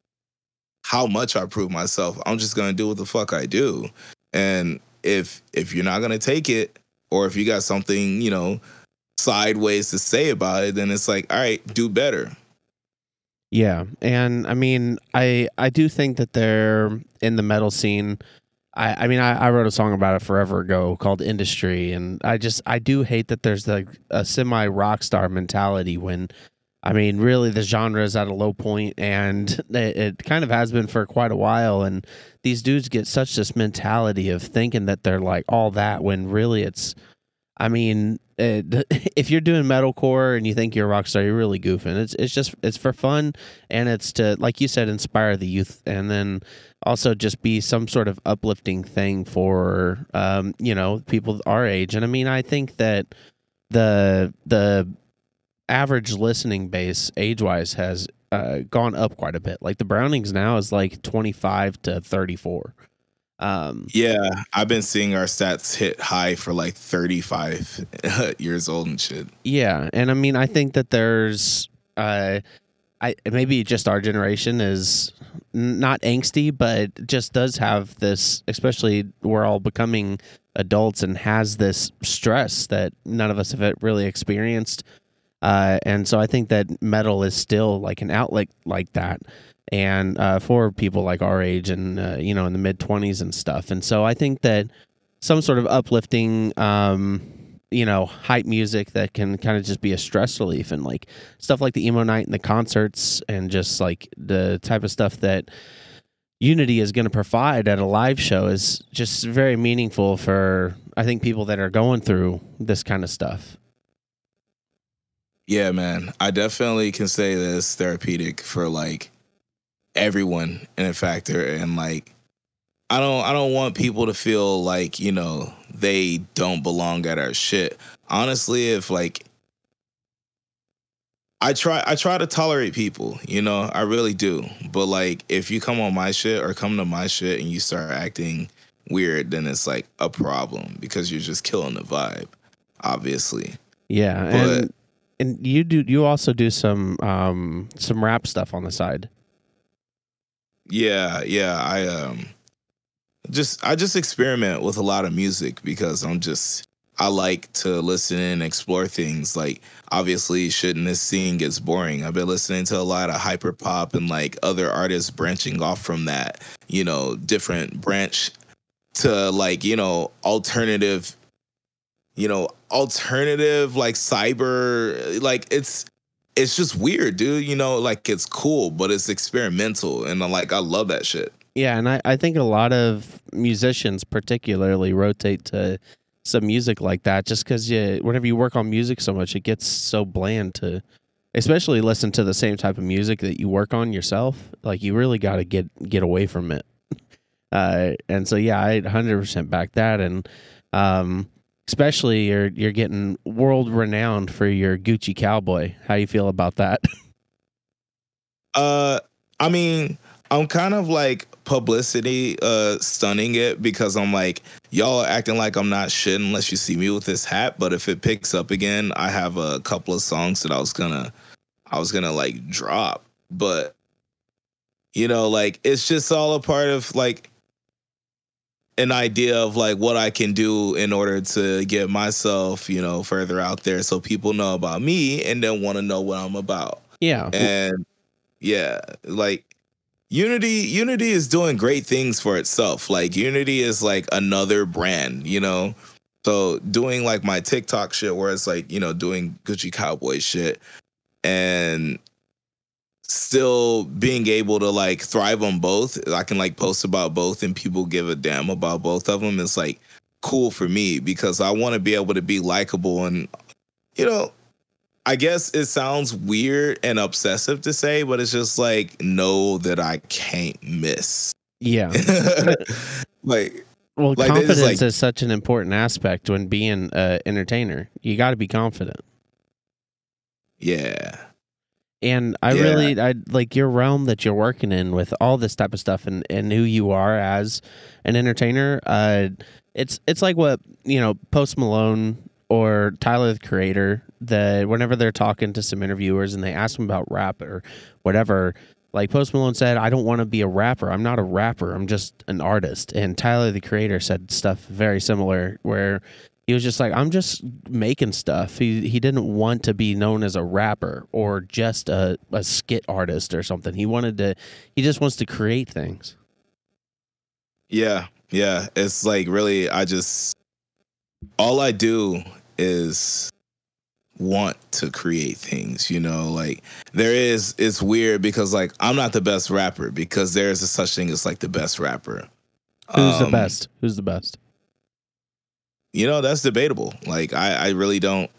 how much I prove myself. I'm just gonna do what the fuck I do, and if if you're not gonna take it, or if you got something you know sideways to say about it, then it's like, all right, do better. Yeah, and I mean, I I do think that they're in the metal scene. I I mean, I, I wrote a song about it forever ago called "Industry," and I just I do hate that there's like a semi rock star mentality when. I mean, really, the genre is at a low point, and it, it kind of has been for quite a while. And these dudes get such this mentality of thinking that they're like all that, when really it's I mean, it, if you're doing metalcore and you think you're a rock star, you're really goofing. It's it's just it's for fun and it's to like you said, inspire the youth, and then also just be some sort of uplifting thing for um, you know people our age. And I mean, I think that the the average listening base age wise has uh, gone up quite a bit. Like the Brownings now is like 25 to 34. Um, Yeah, I've been seeing our stats hit high for like 35 years old and shit. yeah, and I mean, I think that there's, uh, I maybe just our generation is not angsty, but just does have this. Especially we're all becoming adults and has this stress that none of us have really experienced. Uh, and so I think that metal is still like an outlet like that, and uh, for people like our age and uh, you know in the mid twenties and stuff. And so I think that some sort of uplifting, um, you know, hype music that can kind of just be a stress relief and like stuff like the emo night and the concerts and just like the type of stuff that Unity is going to provide at a live show is just very meaningful for I think people that are going through this kind of stuff. Yeah, man. I definitely can say that it's therapeutic for like everyone in a factor and like I don't I don't want people to feel like, you know, they don't belong at our shit. Honestly, if like I try I try to tolerate people, you know, I really do. But like if you come on my shit or come to my shit and you start acting weird, then it's like a problem because you're just killing the vibe, obviously. Yeah, But- and and you do you also do some um some rap stuff on the side. Yeah, yeah. I um just I just experiment with a lot of music because I'm just I like to listen and explore things. Like obviously shouldn't this scene gets boring. I've been listening to a lot of hyper pop and like other artists branching off from that, you know, different branch to like, you know, alternative you know, alternative like cyber like it's it's just weird, dude. You know, like it's cool, but it's experimental, and I'm like, I love that shit. Yeah, and I, I think a lot of musicians particularly rotate to some music like that just because you whenever you work on music so much it gets so bland to especially listen to the same type of music that you work on yourself like you really got to get get away from it uh and so yeah i 100% back that and um especially you're you're getting world renowned for your gucci cowboy. How you feel about that? Uh, I mean, I'm kind of like publicity uh stunning it because I'm like, y'all are acting like I'm not shit unless you see me with this hat. But if it picks up again, I have a couple of songs that I was gonna, I was gonna like drop, but you know, like it's just all a part of like an idea of like what I can do in order to get myself, you know, further out there so people know about me and then want to know what I'm about. yeah And yeah, like Unity Unity is doing great things for itself. Like Unity is like another brand, you know. So doing like my TikTok shit where it's like, you know, doing Gucci cowboy shit and still being able to like thrive on both. I can like post about both and people give a damn about both of them. It's like cool for me because I want to be able to be likable and you know, I guess it sounds weird and obsessive to say, but it's just like know that I can't miss. yeah like Well, Like, confidence like- is such an important aspect when being an entertainer. You got to be confident. yeah. And I Yeah. really, I like your realm that you're working in with all this type of stuff and, and who you are as an entertainer. Uh, it's it's like what you know, Post Malone or Tyler the Creator. That whenever they're talking to some interviewers and they ask them about rap or whatever, like Post Malone said, I don't want to be a rapper. I'm not a rapper. I'm just an artist. And Tyler the Creator said stuff very similar where he was just like, I'm just making stuff. He he didn't want to be known as a rapper or just a, a skit artist or something. He wanted to he just wants to create things. Yeah. Yeah. It's like really I just all I do is want to create things, you know, like there is it's weird because like I'm not the best rapper because there is a such thing as like the best rapper. Who's the Um, best? Who's the best? You know that's debatable. Like i i really don't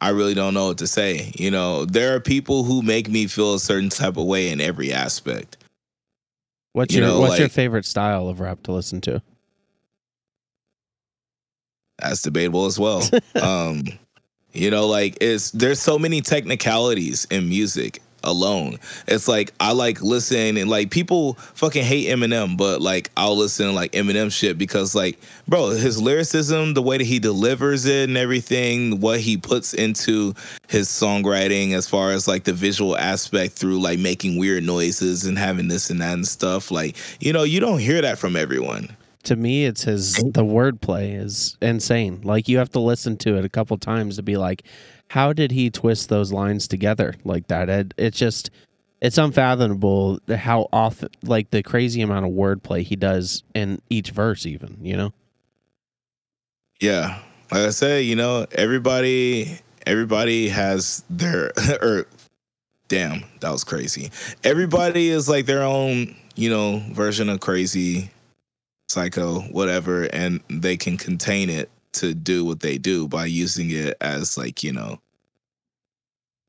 i really don't know what to say. You know there are people who make me feel a certain type of way in every aspect. What's you your know, what's your favorite style of rap to listen to? that's debatable as well. Um You know, like it's there's so many technicalities in music alone. It's like I like listen and like people fucking hate Eminem, but like I'll listen to like Eminem shit because like bro, his lyricism, the way that he delivers it and everything, what he puts into his songwriting as far as like the visual aspect through like making weird noises and having this and that and stuff, like you know, you don't hear that from everyone to me it's his the wordplay is insane like you have to listen to it a couple times to be like how did he twist those lines together like that? It, it's just it's unfathomable how often like the crazy amount of wordplay he does in each verse even you know? Yeah. Like i said you know everybody everybody has their or damn that was crazy. Everybody is like their own you know version of crazy psycho, whatever, and they can contain it to do what they do by using it as like you know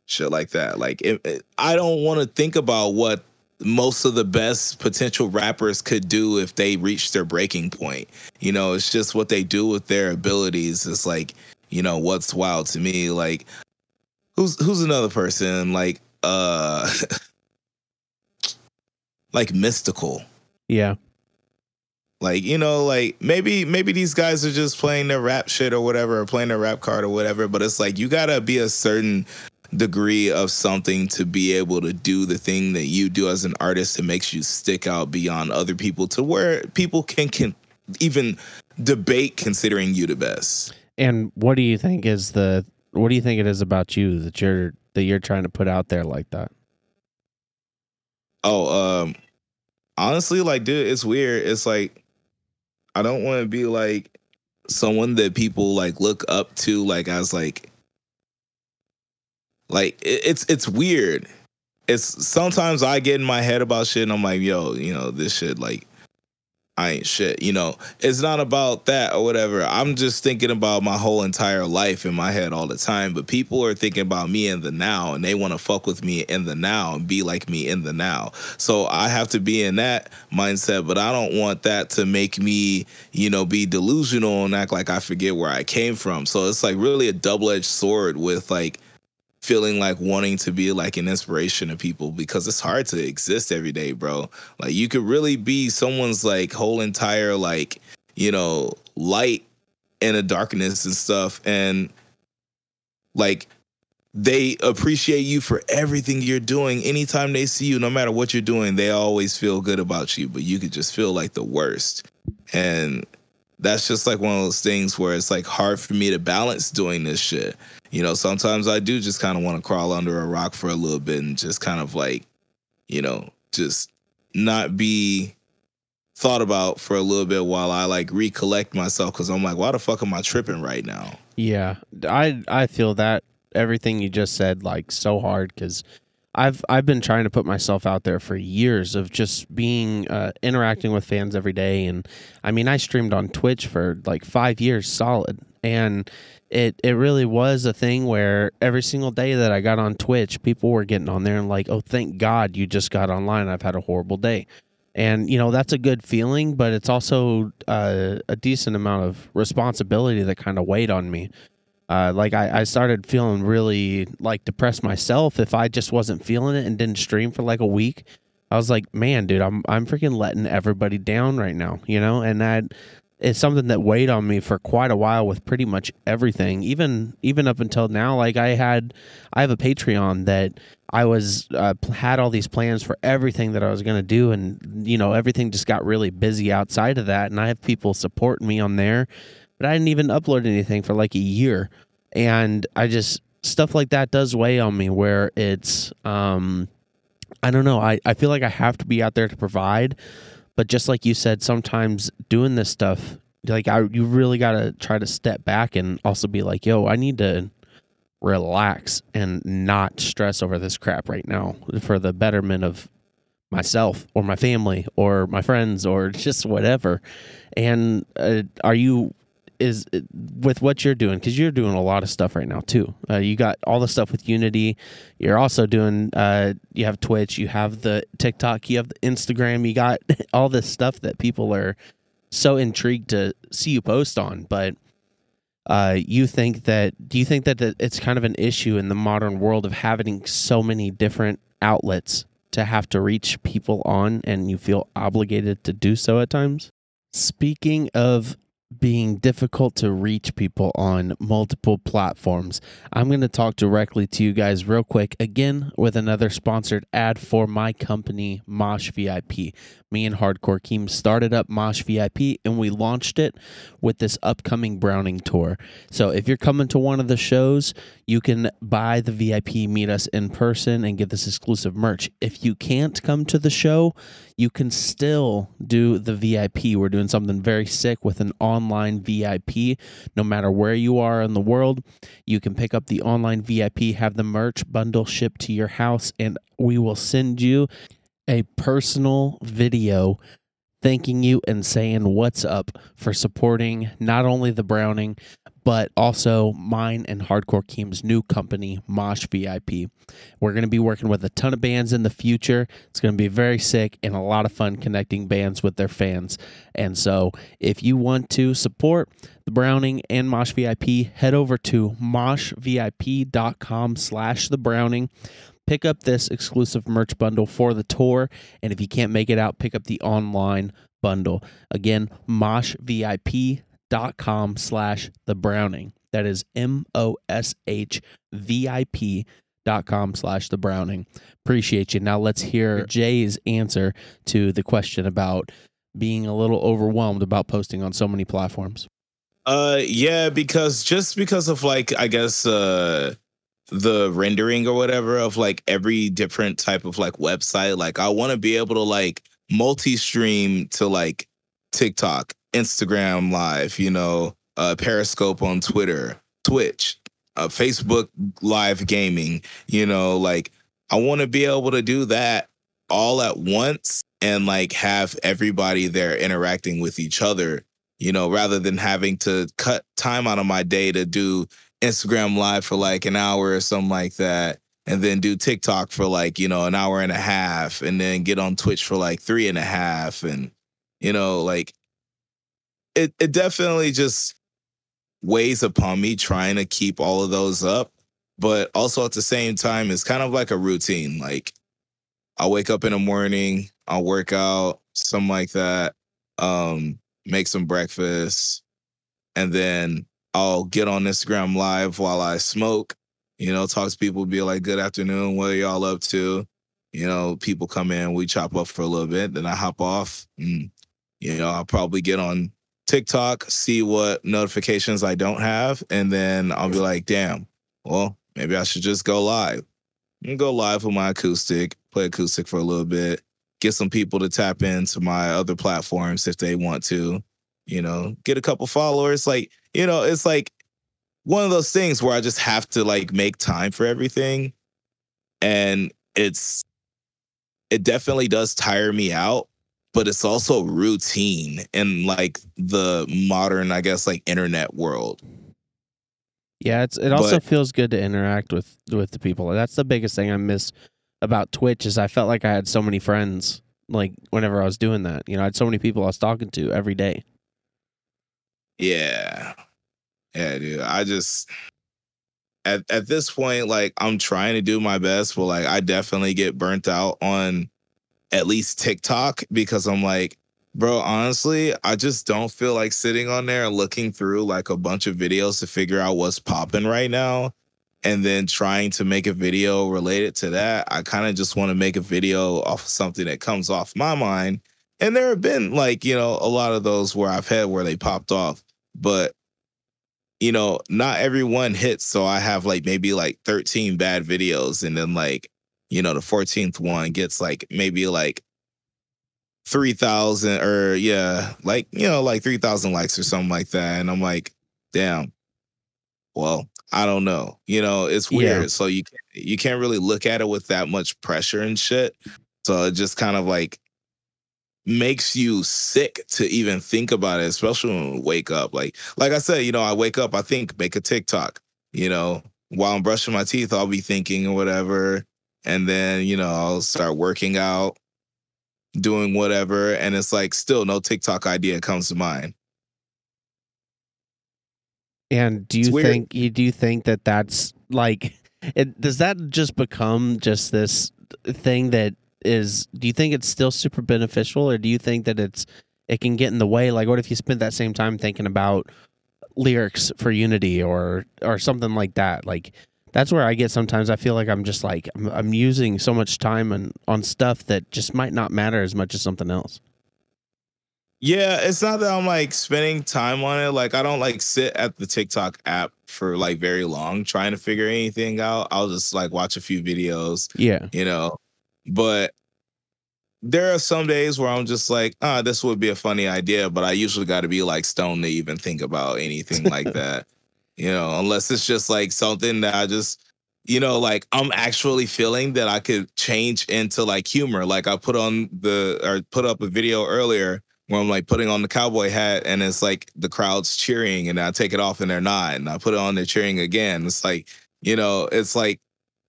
shit like that. Like it, it, I don't want to think about what most of the best potential rappers could do if they reach their breaking point. You know, it's just what they do with their abilities. It's like you know what's wild to me. Like who's who's another person like uh like Mystikal Yeah. Like, you know, like maybe maybe these guys are just playing their rap shit or whatever, or playing their rap card or whatever, but it's like you gotta be a certain degree of something to be able to do the thing that you do as an artist that makes you stick out beyond other people to where people can can even debate considering you the best. And what do you think is the what do you think it is about you that you're that you're trying to put out there like that? Oh, um honestly, like dude, it's weird. It's like I don't want to be like someone that people like look up to like as like like it, it's it's weird. It's sometimes I get in my head about shit and I'm like, yo, you know, this shit like I ain't shit. You know, it's not about that or whatever. I'm just thinking about my whole entire life in my head all the time. But people are thinking about me in the now and they want to fuck with me in the now and be like me in the now. So I have to be in that mindset, but I don't want that to make me, you know, be delusional and act like I forget where I came from. So it's like really a double edged sword with like, feeling like wanting to be like an inspiration to people because it's hard to exist every day, bro. Like you could really be someone's like whole entire like, you know, light in a darkness and stuff and like they appreciate you for everything you're doing. Anytime they see you, no matter what you're doing, they always feel good about you, but you could just feel like the worst. And that's just like one of those things where it's like hard for me to balance doing this shit you know, sometimes I do just kind of want to crawl under a rock for a little bit and just kind of like, you know, just not be thought about for a little bit while I like recollect myself because I'm like, why the fuck am I tripping right now? Yeah, I I feel that everything you just said like so hard because I've I've been trying to put myself out there for years of just being uh, interacting with fans every day, and I mean I streamed on Twitch for like five years solid, and it it really was a thing where every single day that I got on Twitch, people were getting on there and like, "Oh, thank God you just got online. I've had a horrible day." And you know that's a good feeling, but it's also uh, a decent amount of responsibility that kind of weighed on me. Uh, like I, I started feeling really like depressed myself if I just wasn't feeling it and didn't stream for like a week. I was like, man, dude, I'm I'm freaking letting everybody down right now, you know, and that it's something that weighed on me for quite a while with pretty much everything. Even even up until now like i had i have a patreon that i was uh, had all these plans for everything that i was going to do and you know everything just got really busy outside of that and i have people supporting me on there but i didn't even upload anything for like a year. And i just stuff like that does weigh on me where it's um i don't know i, I feel like i have to be out there to provide but just like you said, sometimes doing this stuff, like I, you really got to try to step back and also be like, yo, I need to relax and not stress over this crap right now for the betterment of myself or my family or my friends or just whatever. And uh, are you is with what you're doing because you're doing a lot of stuff right now too. Uh, you got all the stuff with Unity. You're also doing. Uh, you have Twitch. You have the TikTok. You have the Instagram. You got all this stuff that people are so intrigued to see you post on. But uh, you think that do you think that it's kind of an issue in the modern world of having so many different outlets to have to reach people on and you feel obligated to do so at times speaking of being difficult to reach people on multiple platforms. I'm going to talk directly to you guys real quick again with another sponsored ad for my company, Mosh VIP. Me and Hardcore Keem started up Mosh VIP and we launched it with this upcoming Browning tour. So if you're coming to one of the shows, you can buy the VIP, meet us in person, and get this exclusive merch. If you can't come to the show, you can still do the VIP. We're doing something very sick with an online VIP. No matter where you are in the world, you can pick up the online VIP, have the merch bundle shipped to your house, and we will send you a personal video thanking you and saying what's up for supporting not only the Browning, but also mine and Hardcore Keem's new company, Mosh VIP. We're going to be working with a ton of bands in the future. It's going to be very sick and a lot of fun connecting bands with their fans. And so, if you want to support the Browning and Mosh VIP, head over to moshvip.com slash the Browning pick up this exclusive merch bundle for the tour. And if you can't make it out, pick up the online bundle. Again, moshvip.com slash the Browning. That is M O S H V I P dot com slash the Browning. Appreciate you. Now let's hear Jay's answer to the question about being a little overwhelmed about posting on so many platforms. Uh yeah, because just because of like I guess uh the rendering or whatever of like every different type of like website. Like I want to be able to like multi-stream to like TikTok, Instagram live, you know, uh Periscope on Twitter, Twitch, uh, Facebook live gaming, you know, like I want to be able to do that all at once and like have everybody there interacting with each other, you know, rather than having to cut time out of my day to do Instagram live for like an hour or something like that, and then do TikTok for like, you know, an hour and a half, and then get on Twitch for like three and a half. And, you know, like it, it definitely just weighs upon me trying to keep all of those up. But also at the same time, it's kind of like a routine. Like I'll wake up in the morning, I'll work out, something like that, um, make some breakfast, and then I'll get on Instagram live while I smoke, you know, talk to people, be like, good afternoon, what are y'all up to? You know, people come in, we chop up for a little bit, then I hop off. And, you know, I'll probably get on TikTok, see what notifications I don't have, and then I'll be like, damn, well, maybe I should just go live. And go live with my acoustic, play acoustic for a little bit, get some people to tap into my other platforms if they want to you know, get a couple followers. Like, you know, it's like one of those things where I just have to like make time for everything. And it's, it definitely does tire me out, but it's also routine in like the modern, I guess, like internet world. Yeah, it's it also but, feels good to interact with with the people. That's the biggest thing I miss about Twitch is I felt like I had so many friends like whenever I was doing that. You know, I had so many people I was talking to every day. Yeah. Yeah, dude. I just at at this point, like I'm trying to do my best, but like I definitely get burnt out on at least TikTok because I'm like, bro, honestly, I just don't feel like sitting on there and looking through like a bunch of videos to figure out what's popping right now and then trying to make a video related to that. I kind of just want to make a video off of something that comes off my mind. And there have been like, you know, a lot of those where I've had where they popped off but you know, not everyone hits. So I have like maybe like 13 bad videos, and then like, you know, the 14th one gets like maybe like 3,000 or yeah, like, you know, like 3,000 likes or something like that. And I'm like, damn, well, I don't know. You know, it's weird. Yeah. So you you can't really look at it with that much pressure and shit. So it just kind of like makes you sick to even think about it, especially when we wake up. Like, like I said, you know, I wake up, I think, make a TikTok, you know, while I'm brushing my teeth, I'll be thinking or whatever. And then, you know, I'll start working out, doing whatever. And it's like still no TikTok idea comes to mind. And do you think you do you think that that's like it, does that just become just this thing that is do you think it's still super beneficial or do you think that it's it can get in the way like what if you spent that same time thinking about lyrics for unity or or something like that like that's where i get sometimes i feel like i'm just like i'm, I'm using so much time on on stuff that just might not matter as much as something else yeah, it's not that I'm like spending time on it. Like I don't like sit at the TikTok app for like very long trying to figure anything out. I'll just like watch a few videos. Yeah. You know. But there are some days where I'm just like, ah, oh, this would be a funny idea, but I usually got to be like stoned to even think about anything like that. You know, unless it's just like something that I just you know, like I'm actually feeling that I could change into like humor. Like I put on the or put up a video earlier where I'm like putting on the cowboy hat and it's like the crowd's cheering and I take it off and they're not. And I put it on, they're cheering again. It's like, you know, it's like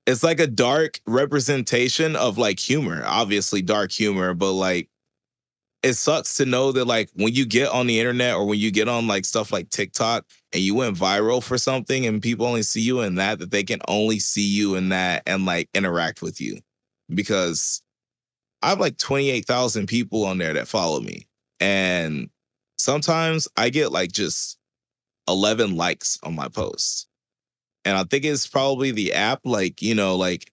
it's like a dark representation of like humor, obviously dark humor, but like it sucks to know that like when you get on the internet or when you get on like stuff like TikTok and you went viral for something and people only see you in that, that they can only see you in that and like interact with you. Because I have like 28,000 people on there that follow me. And sometimes I get like just 11 likes on my posts. And I think it's probably the app, like, you know, like,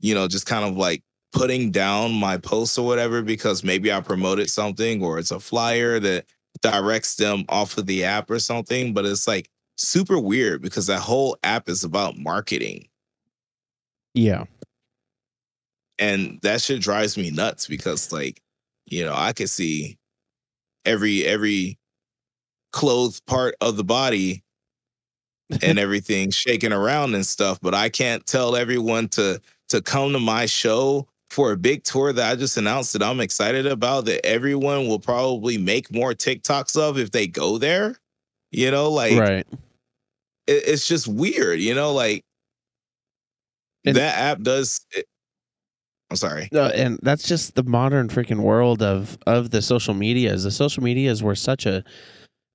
you know, just kind of like putting down my posts or whatever because maybe I promoted something or it's a flyer that directs them off of the app or something. But it's like super weird because that whole app is about marketing. Yeah. And that shit drives me nuts because, like, you know, I could see every every clothed part of the body and everything shaking around and stuff but i can't tell everyone to to come to my show for a big tour that i just announced that i'm excited about that everyone will probably make more tiktoks of if they go there you know like right it, it's just weird you know like and, that app does it, I'm sorry. No, and that's just the modern freaking world of of the social medias. The social medias were such a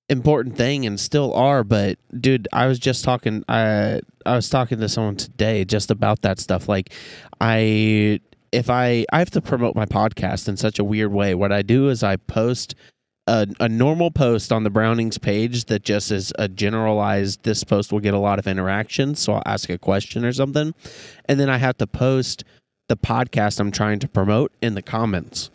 important thing and still are, but dude, I was just talking I I was talking to someone today just about that stuff. Like I if I I have to promote my podcast in such a weird way. What I do is I post a, a normal post on the Brownings page that just is a generalized this post will get a lot of interaction, so I'll ask a question or something. And then I have to post the podcast I'm trying to promote in the comments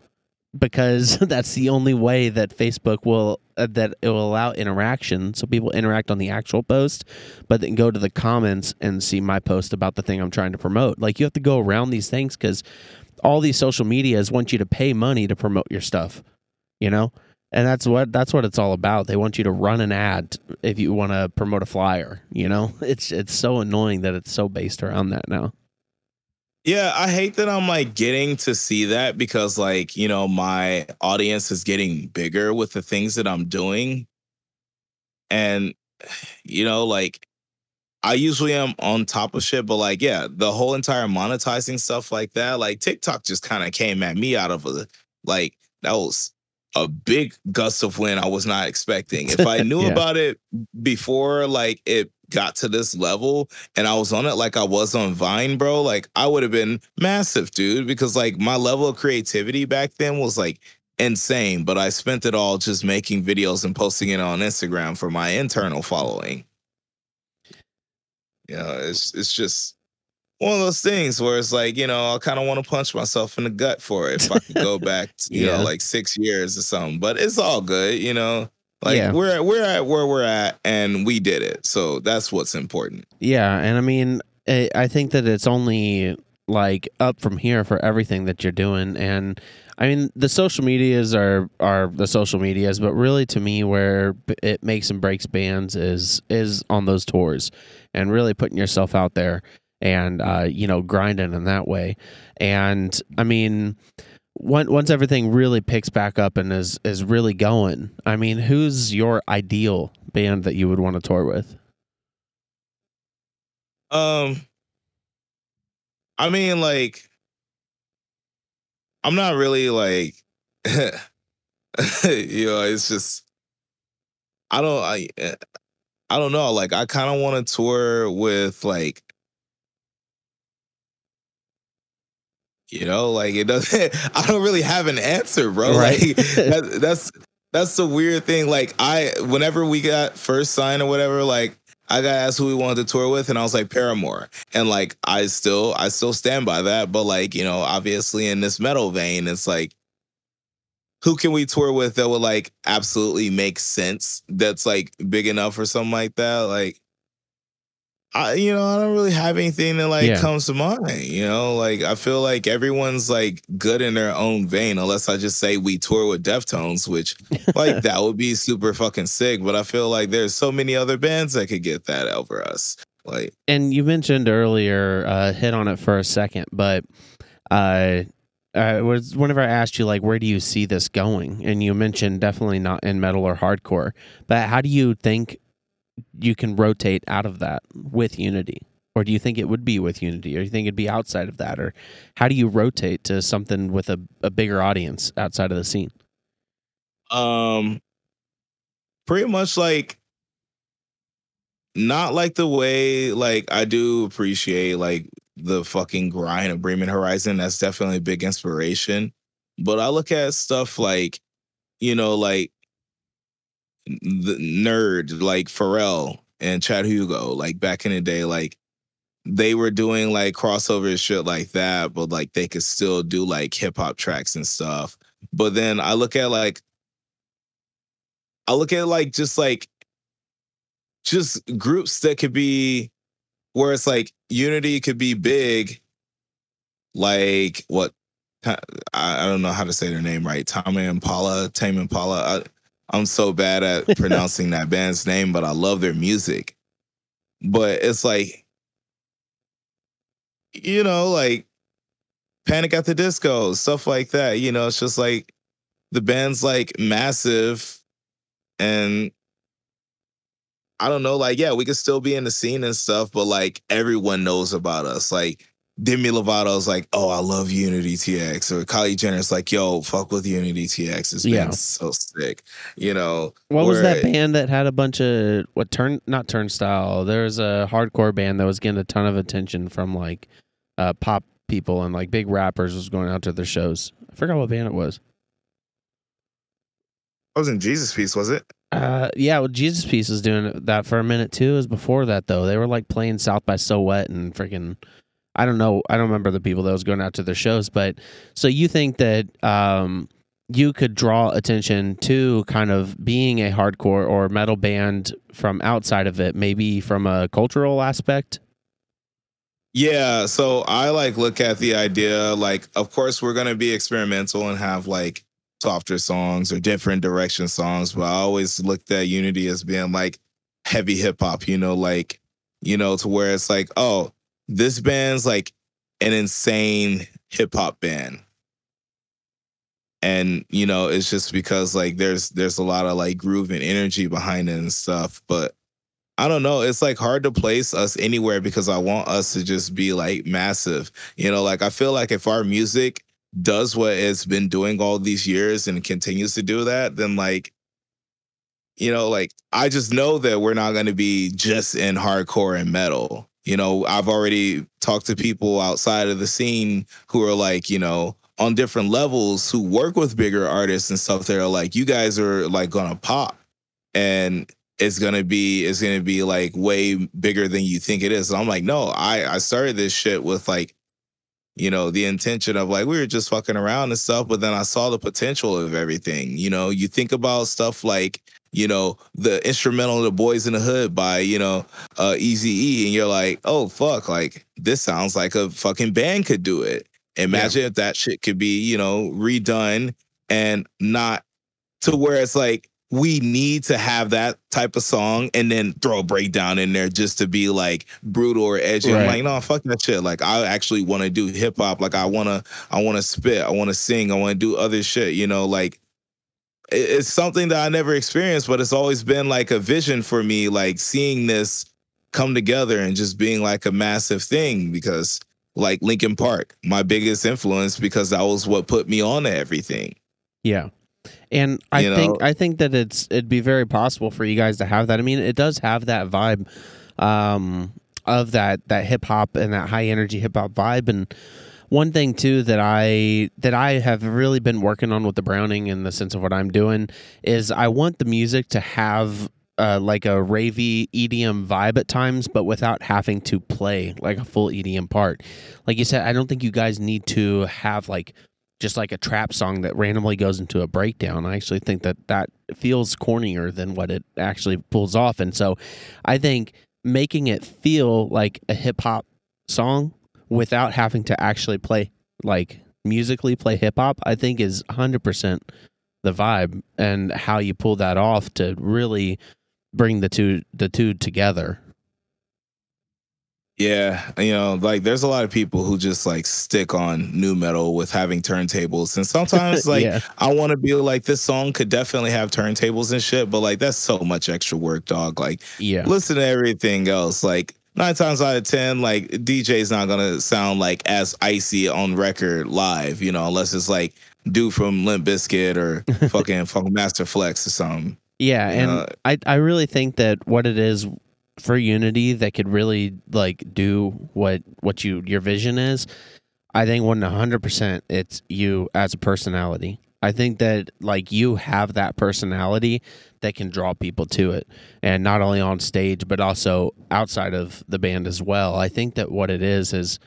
because that's the only way that Facebook will uh, that it will allow interaction. So people interact on the actual post but then go to the comments and see my post about the thing I'm trying to promote. Like you have to go around these things cuz all these social medias want you to pay money to promote your stuff you know? And that's what that's what it's all about. They want you to run an ad if you want to promote a flyer you know? It's it's so annoying that it's so based around that now yeah, I hate that I'm like getting to see that because like, you know, my audience is getting bigger with the things that I'm doing. And you know, like I usually am on top of shit, but like, yeah, the whole entire monetizing stuff like that, like TikTok just kind of came at me out of a like that was a big gust of wind I was not expecting. If I knew yeah. about it before, like it got to this level and I was on it like I was on Vine, bro, like I would have been massive, dude, because like my level of creativity back then was like insane, but I spent it all just making videos and posting it on Instagram for my internal following. You know, it's it's just one of those things where it's like, you know, I kind of want to punch myself in the gut for it if I could go back, to, you yeah. know, like six years or something. But it's all good, you know. Like yeah. we're we're at where we're at, and we did it. So that's what's important. Yeah, and I mean, I think that it's only like up from here for everything that you're doing, and I mean, the social medias are are the social medias, but really to me, where it makes and breaks bands is is on those tours, and really putting yourself out there and uh, you know grinding in that way. And I mean, once everything really picks back up and is is really going, I mean, who's your ideal band that you would want to tour with? Um, I mean, like, I'm not really like, you know, it's just, I don't, I, I don't know. Like I kind of want to tour with like you know, like it doesn't. I don't really have an answer, bro. Right. Like that, that's that's the weird thing. Like I, whenever we got first signed or whatever, like I got asked who we wanted to tour with, and I was like Paramore, and like I still, I still stand by that. But like you know, obviously in this metal vein, it's like who can we tour with that would like absolutely make sense? That's like big enough or something like that. Like I, you know, I don't really have anything that like Yeah. comes to mind. You know, like I feel like everyone's like good in their own vein, unless I just say we tour with Deftones, which like that would be super fucking sick. But I feel like there's so many other bands that could get that over us. Like, and you mentioned earlier, uh, hit on it for a second, but uh, uh, was whenever I asked you like, where do you see this going, and you mentioned definitely not in metal or hardcore, but how do you think you can rotate out of that with Unity, or do you think it would be with Unity, or do you think it'd be outside of that, or how do you rotate to something with a, a bigger audience outside of the scene? um, pretty much like not like the way like I do appreciate like the fucking grind of Bring Me the Horizon. That's definitely a big inspiration. But I look at stuff like, you know, like the N.E.R.D, like Pharrell and Chad Hugo, like back in the day, like they were doing like crossover shit like that, but like they could still do like hip hop tracks and stuff. But then I look at like I look at like just like just groups that could be where it's like unity could be big like what I, I don't know how to say their name right Tommy Impala Tame Impala I, I'm so bad at pronouncing that band's name but I love their music but it's like you know like Panic at the Disco stuff like that you know it's just like the band's like massive and I don't know, like, yeah, we could still be in the scene and stuff, but like everyone knows about us. Like Demi Lovato's like, oh, I love Unity TX. Or Kylie Jenner's like, yo, fuck with Unity TX. Yeah. band's so sick. You know. What was that band that had a bunch of what turn not turnstile? There's a hardcore band that was getting a ton of attention from like uh, pop people and like big rappers was going out to their shows. I forgot what band it was. I was in Jesus Piece, was it? Uh, yeah, well, Jesus Piece was doing that for a minute too. It was before that though. They were like playing South by Southwest and freaking. I don't know. I don't remember the people that was going out to their shows, but so you think that um, you could draw attention to kind of being a hardcore or metal band from outside of it, maybe from a cultural aspect. Yeah, so I like look at the idea like of course we're going to be experimental and have like softer songs or different direction songs, but I always looked at Unity as being like heavy hip hop, you know, like you know to where it's like, oh, this band's like an insane hip hop band. And you know, it's just because like there's there's a lot of like groove and energy behind it and stuff, but I don't know. It's like hard to place us anywhere because I want us to just be like massive. You know, like I feel like if our music does what it's been doing all these years and continues to do that, then like, you know, like I just know that we're not going to be just in hardcore and metal. You know, I've already talked to people outside of the scene who are like, you know, on different levels who work with bigger artists and stuff. They're like, you guys are like gonna pop. And it's gonna be it's gonna be like way bigger than you think it is. And I'm like, no, I I started this shit with like, you know, the intention of like we were just fucking around and stuff, but then I saw the potential of everything. You know, you think about stuff like, you know, the instrumental of The Boys in the Hood by, you know, uh Easy E, and you're like, oh fuck, like this sounds like a fucking band could do it. Imagine if that shit could be, you know, redone and not to where it's like we need to have that type of song and then throw a breakdown in there just to be like brutal or edgy. I'm Right. like, no, fuck that shit. Like I actually want to do hip hop. Like I wanna, I wanna spit, I wanna sing, I wanna do other shit, you know, like it's something that I never experienced, but it's always been like a vision for me, like seeing this come together and just being like a massive thing because like Linkin Park, my biggest influence because that was what put me on to everything. Yeah. And I You think know? I think that it's it'd be very possible for you guys to have that. I mean, it does have that vibe um, of that that hip hop and that high energy hip hop vibe. And one thing too that I that I have really been working on with the Browning in the sense of what I'm doing is I want the music to have uh, like a ravey EDM vibe at times, but without having to play like a full EDM part. Like you said, I don't think you guys need to have like just like a trap song that randomly goes into a breakdown. I actually think that that feels cornier than what it actually pulls off. And so I think making it feel like a hip hop song without having to actually play like musically play hip hop, I think is 100% the vibe and how you pull that off to really bring the two the two together. Yeah, you know, like there's a lot of people who just like stick on nu metal with having turntables, and sometimes like yeah. I want to be like this song could definitely have turntables and shit, but like that's so much extra work, dog. Like Yeah. listen to everything else. Like nine times out of ten, like DJ's not gonna sound like as icy on record live, you know, unless it's like dude from Limp Bizkit or fucking fucking Master Flex or something. Yeah, and I I really think that what it is for Unity that could really like do what what you your vision is. I think one hundred percent it's you as a personality. I think that like you have that personality that can draw people to it, and not only on stage but also outside of the band as well. I think that what it is is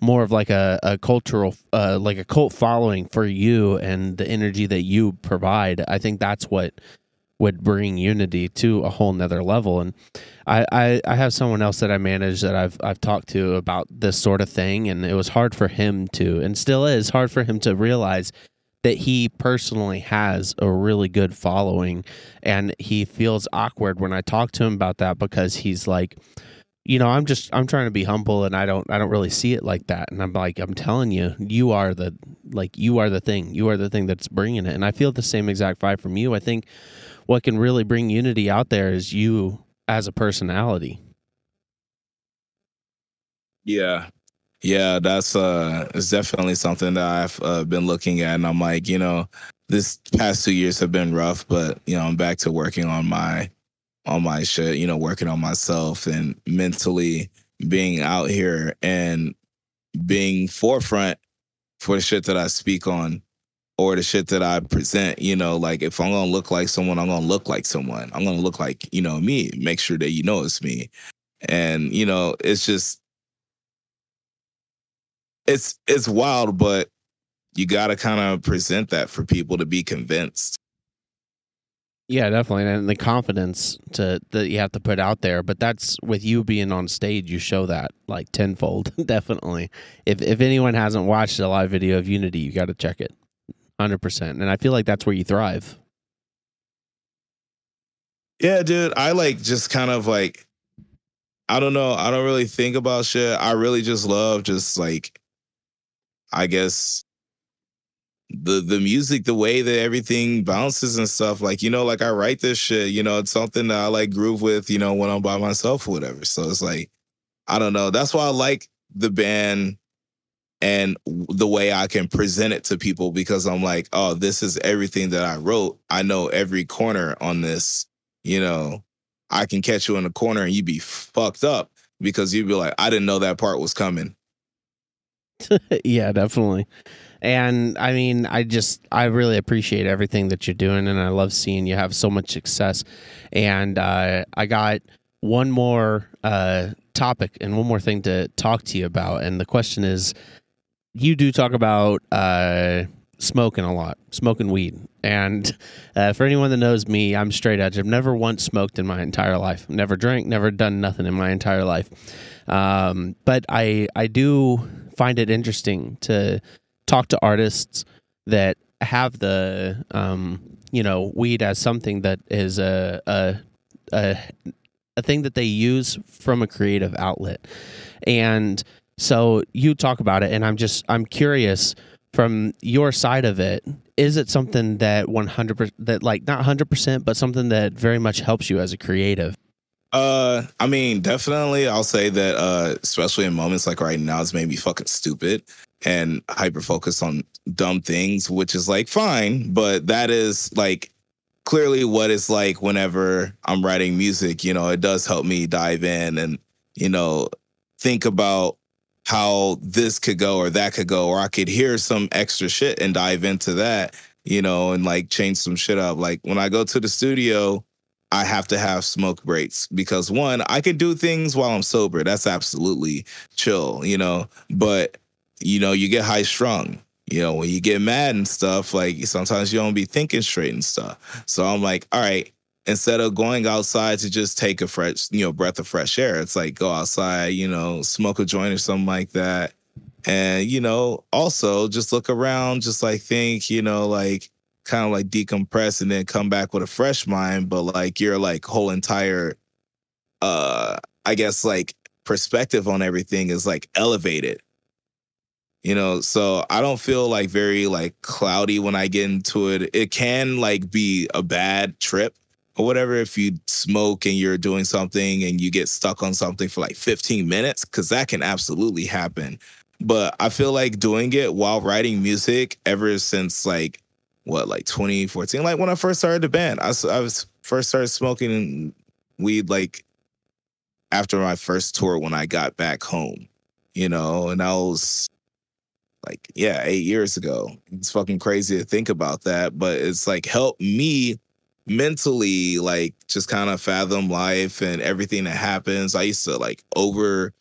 more of like a, a cultural uh, like a cult following for you and the energy that you provide. I think that's what would bring unity to a whole nother level and I, I i have someone else that i manage that i've i've talked to about this sort of thing and it was hard for him to and still is hard for him to realize that he personally has a really good following and he feels awkward when i talk to him about that because he's like you know i'm just i'm trying to be humble and i don't i don't really see it like that. And i'm like i'm telling you you are the like you are the thing. You are the thing that's bringing it. And i feel the same exact vibe from you. I think what can really bring unity out there is you as a personality. Yeah. Yeah, that's uh it's definitely something that I've uh, been looking at and I'm like, you know, this past 2 years have been rough, but you know, I'm back to working on my on my shit, you know, working on myself and mentally being out here and being forefront for the shit that I speak on or the shit that I present, you know, like if I'm to look like someone, I'm to look like someone. I'm to look like, you know, me, make sure that you know it's me. And, you know, it's just it's it's wild, but you got to kind of present that for people to be convinced. yeah definitely and the confidence to that you have to put out there but that's with you being on stage you show that like tenfold definitely if if anyone hasn't watched a live video of unity you got to check it 100% and i feel like that's where you thrive Yeah, dude, I like just kind of like I don't know, I don't really think about shit. I really just love just like I guess the the music, the way that everything bounces and stuff. Like, you know, like I write this shit, you know, it's something that I like groove with, you know, when I'm by myself or whatever. So it's like, I don't know. That's why I like the band and the way I can present it to people because I'm like, oh, this is everything that I wrote. I know every corner on this, you know. I can catch you in the corner and you'd be fucked up because you'd be like, I didn't know that part was coming. yeah, definitely. And I mean, I just I really appreciate everything that you're doing, and I love seeing you have so much success. And uh, I got one more uh, topic and one more thing to talk to you about, and the question is, you do talk about uh, smoking a lot, smoking weed, and uh, for anyone that knows me, I'm straight edge. I've never once smoked in my entire life. Never drank, never done nothing in my entire life. Um, but I I do find it interesting to talk to artists that have the um, you know weed as something that is a a a, a thing that they use from a creative outlet, and so you talk about it, and I'm just I'm curious from your side of it. Is it something that 100 percent that like not 100 percent, but something that very much helps you as a creative? Uh, I mean, definitely, I'll say that. Uh, especially in moments like right now, it's made me fucking stupid. and hyper focus on dumb things, which is like fine, but that is like clearly what it's like whenever I'm writing music. You know, it does help me dive in and, you know, think about how this could go or that could go, or I could hear some extra shit and dive into that, you know, and like change some shit up. Like when I go to the studio, I have to have smoke breaks because one, I can do things while I'm sober. That's absolutely chill, you know, but you know, you get high strung. You know, when you get mad and stuff, like sometimes you don't be thinking straight and stuff. So I'm like, all right, instead of going outside to just take a fresh, you know, breath of fresh air, it's like go outside, you know, smoke a joint or something like that. And, you know, also just look around, just like think, you know, like kind of like decompress and then come back with a fresh mind, but like your like whole entire uh I guess like perspective on everything is like elevated. You know so i don't feel like very like cloudy when i get into it. It can like be a bad trip or whatever if you smoke and you're doing something and you get stuck on something for like 15 minutes because that can absolutely happen. But i feel like doing it while writing music ever since like what like 2014 like when i first started the band i, I was first started smoking weed like after my first tour when i got back home you know? And i was like yeah eight years ago. It's fucking crazy to think about that but it's like helped me mentally like just kind of fathom life and everything that happens. I used to like over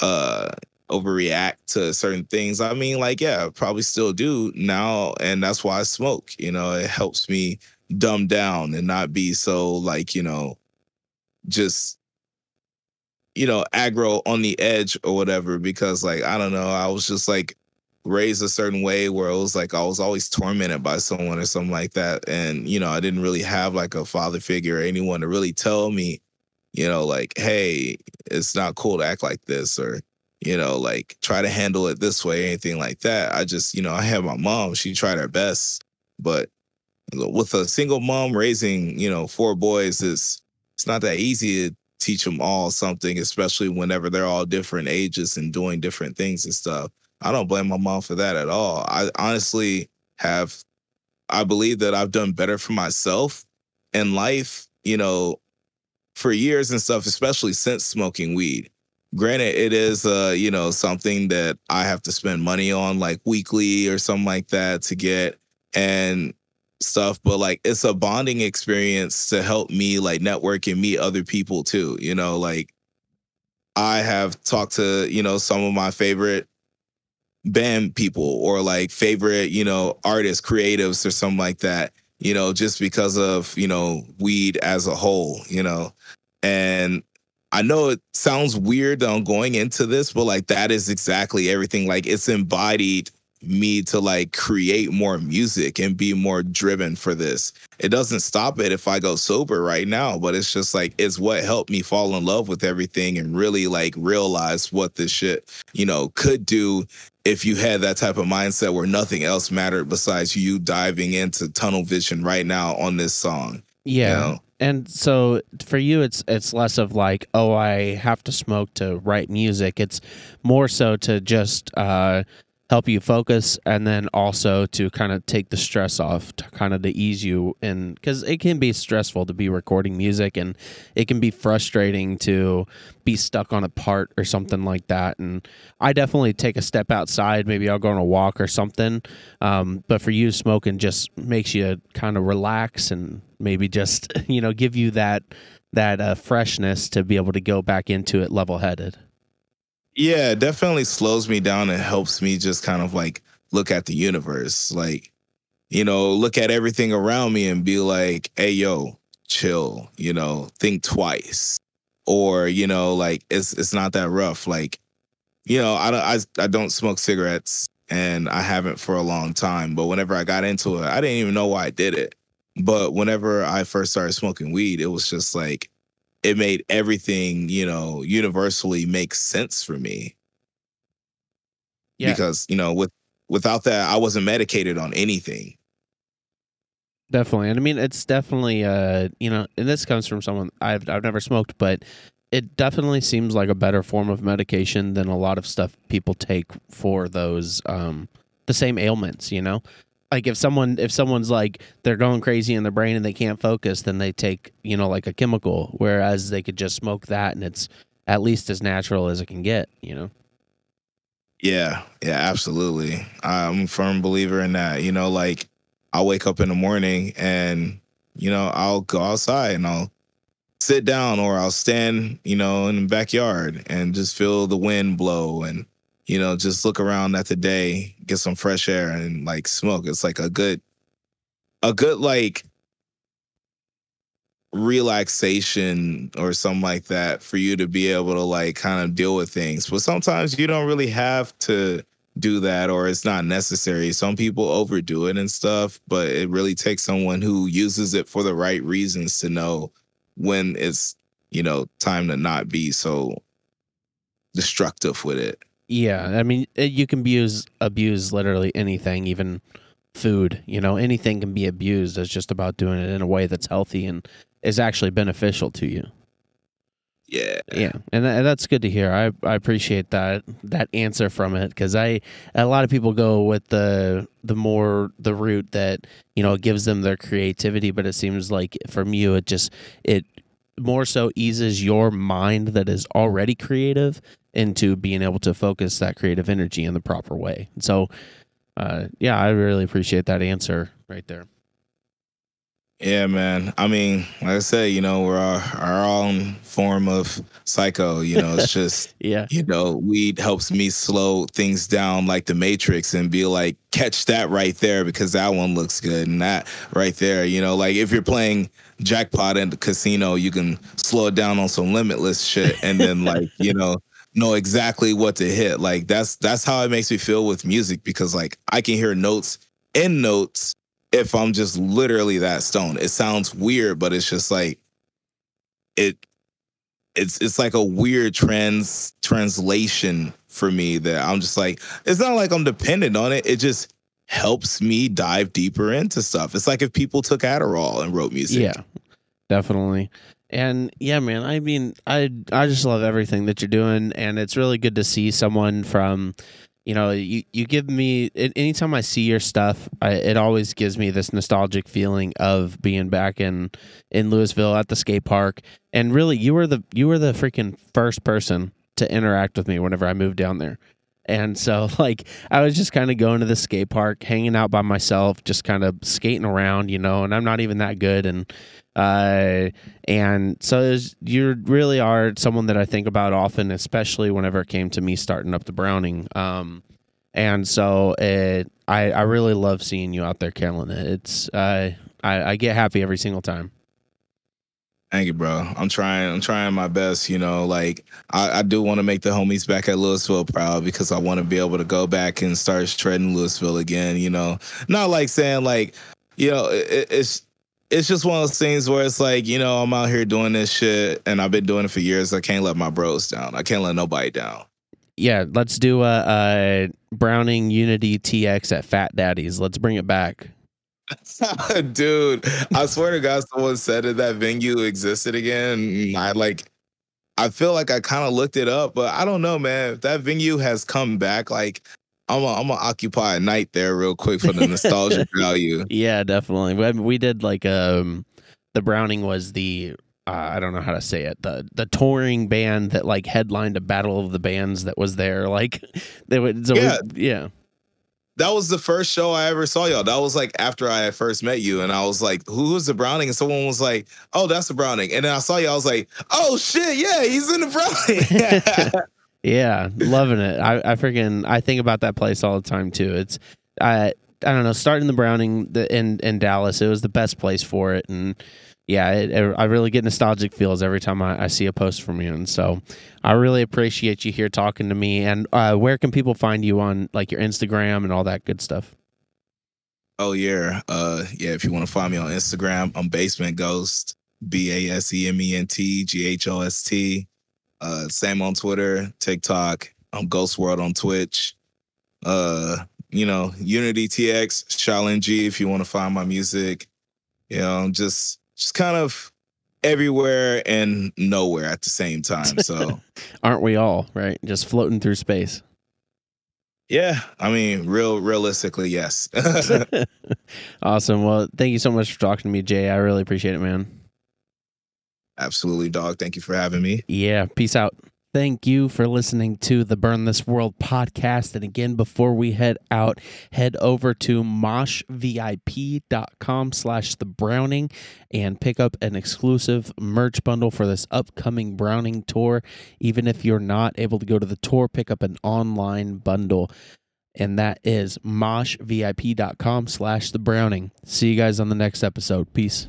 uh overreact to certain things i mean like yeah probably still do now and that's why i smoke you know it helps me dumb down and not be so like you know just you know aggro on the edge or whatever because like i don't know i was just like raised a certain way where it was like I was always tormented by someone or something like that. And, you know, I didn't really have like a father figure or anyone to really tell me, you know, like, hey, it's not cool to act like this or, you know, like try to handle it this way, anything like that. I just, you know, I had my mom, she tried her best. But with a single mom raising, you know, four boys, it's it's not that easy to teach them all something, especially whenever they're all different ages and doing different things and stuff. I don't blame my mom for that at all. I honestly have, I believe that I've done better for myself in life, you know, for years and stuff, especially since smoking weed. Granted, it is, uh, you know, something that I have to spend money on like weekly or something like that to get and stuff, but like it's a bonding experience to help me like network and meet other people too. You know, like I have talked to, you know, some of my favorite band people or like favorite, you know, artists, creatives or something like that, you know, just because of, you know, weed as a whole, you know. And I know it sounds weird on going into this, but like that is exactly everything. Like it's embodied me to like create more music and be more driven for this. It doesn't stop it if I go sober right now, but it's just like it's what helped me fall in love with everything and really like realize what this shit, you know, could do if you had that type of mindset where nothing else mattered besides you diving into tunnel vision right now on this song. Yeah. You know? And so for you it's it's less of like, oh, I have to smoke to write music. It's more so to just uh help you focus and then also to kind of take the stress off to kind of to ease you in because it can be stressful to be recording music and it can be frustrating to be stuck on a part or something like that. And i definitely take a step outside. Maybe i'll go on a walk or something. Um, but for you smoking just makes you kind of relax and maybe just you know give you that that uh, freshness to be able to go back into it level headed yeah, it definitely slows me down and helps me just kind of like look at the universe. Like, you know, look at everything around me and be like, hey, yo, chill, you know, think twice. Or, you know, like it's it's not that rough. Like, you know, I don't I, I don't smoke cigarettes and I haven't for a long time. But whenever I got into it, I didn't even know why I did it. But whenever I first started smoking weed, it was just like it made everything, you know, universally make sense for me. Yeah. Because, you know, with without that, I wasn't medicated on anything. Definitely. And I mean it's definitely uh, you know, and this comes from someone I've I've never smoked, but it definitely seems like a better form of medication than a lot of stuff people take for those um the same ailments, you know? Like if someone if someone's like they're going crazy in their brain and they can't focus, then they take, you know, like a chemical, whereas they could just smoke that and it's at least as natural as it can get, you know? Yeah, yeah, absolutely. I'm a firm believer in that. You know, like I'll wake up in the morning and, you know, I'll go outside and I'll sit down or I'll stand, you know, in the backyard and just feel the wind blow and, you know, just look around at the day, get some fresh air and like smoke. It's like a good, a good like relaxation or something like that for you to be able to like kind of deal with things. But sometimes you don't really have to do that or it's not necessary. Some people overdo it and stuff, but it really takes someone who uses it for the right reasons to know when it's, you know, time to not be so destructive with it. Yeah, I mean, it, you can abuse abuse literally anything, even food. You know, anything can be abused. It's just about doing it in a way that's healthy and is actually beneficial to you. Yeah, Yeah, and tha- that's good to hear. I I appreciate that that answer from it because I a lot of people go with the the more the route that you know gives them their creativity, but it seems like from you it just it more so eases your mind that is already creative into being able to focus that creative energy in the proper way. So, uh, yeah, I really appreciate that answer right there. Yeah, man. I mean, like I said, you know, we're our, our own form of psycho. You know, it's just, Yeah, you know, weed helps me slow things down like the Matrix and be like, catch that right there because that one looks good and that right there. You know, like if you're playing jackpot in the casino, you can slow it down on some limitless shit and then like, you know, know exactly what to hit. Like that's that's how it makes me feel with music because like I can hear notes in notes if I'm just literally that stone. It sounds weird, but it's just like it it's it's like a weird trans translation for me that I'm just like it's not like I'm dependent on it. It just helps me dive deeper into stuff. It's like if people took Adderall and wrote music. Yeah, definitely. And yeah, man, I mean, I I just love everything that you're doing, and it's really good to see someone from, you know, you you give me anytime I see your stuff, I, it always gives me this nostalgic feeling of being back in in Lewisville at the skate park. And really, you were the you were the freaking first person to interact with me whenever I moved down there. And so, like, I was just kind of going to the skate park, hanging out by myself, just kind of skating around, you know. And I'm not even that good, and uh, and so you really are someone that I think about often, especially whenever it came to me starting up the Browning. Um, and so it, I I really love seeing you out there killing it. It's uh, I I get happy every single time. Thank you, bro. I'm trying. I'm trying my best. You know, like I, I do want to make the homies back at Lewisville proud because I want to be able to go back and start shredding Lewisville again. You know, not like saying like, you know, it, it's it's just one of those things where it's like, you know, I'm out here doing this shit and I've been doing it for years. I can't let my bros down. I can't let nobody down. Yeah, let's do a, a Browning Unity TX at Fat Daddy's. Let's bring it back. Dude, I swear to God, someone said that that venue existed again. I like, I feel like I kind of looked it up, but I don't know, man. If that venue has come back, like, I'm gonna I'm gonna occupy a night there real quick for the nostalgia value. Yeah, definitely. We, we did like um, the Browning was the uh, I don't know how to say it the the touring band that like headlined a battle of the bands that was there. Like they would so we- Yeah. yeah That was the first show I ever saw y'all. That was like after I first met you, and I was like, "Who was the Browning?" And someone was like, "Oh, that's the Browning." And then I saw you, I was like, "Oh shit, yeah, he's in the Browning." Yeah, loving it. I, I freaking I think about that place all the time too. It's I I don't know. Starting the Browning the, in in Dallas, it was the best place for it, and yeah, it, it- I really get nostalgic feels every time I, I see a post from you, and so I really appreciate you here talking to me. And uh, where can people find you on like your Instagram and all that good stuff? Oh yeah, uh, yeah. If you want to find me on Instagram, I'm Basement Ghost, B A S E M E N T G H O S T. Uh, same on Twitter, TikTok. I'm Ghost World on Twitch. Uh, you know, Unity TX, Shaolin G. If you want to find my music, you know, I'm just just kind of everywhere and nowhere at the same time. So, aren't we all right? Just floating through space. Yeah, I mean, real realistically, yes. awesome. Well, thank you so much for talking to me, Jay. I really appreciate it, man. Absolutely, dog. Thank you for having me. Yeah. Peace out. Thank you for listening to the Burn This World podcast. And again, before we head out, head over to moshvip.com slash the browning and pick up an exclusive merch bundle for this upcoming Browning tour. Even if you're not able to go to the tour, pick up an online bundle. And that is moshvip.com slash the browning. See you guys on the next episode. Peace.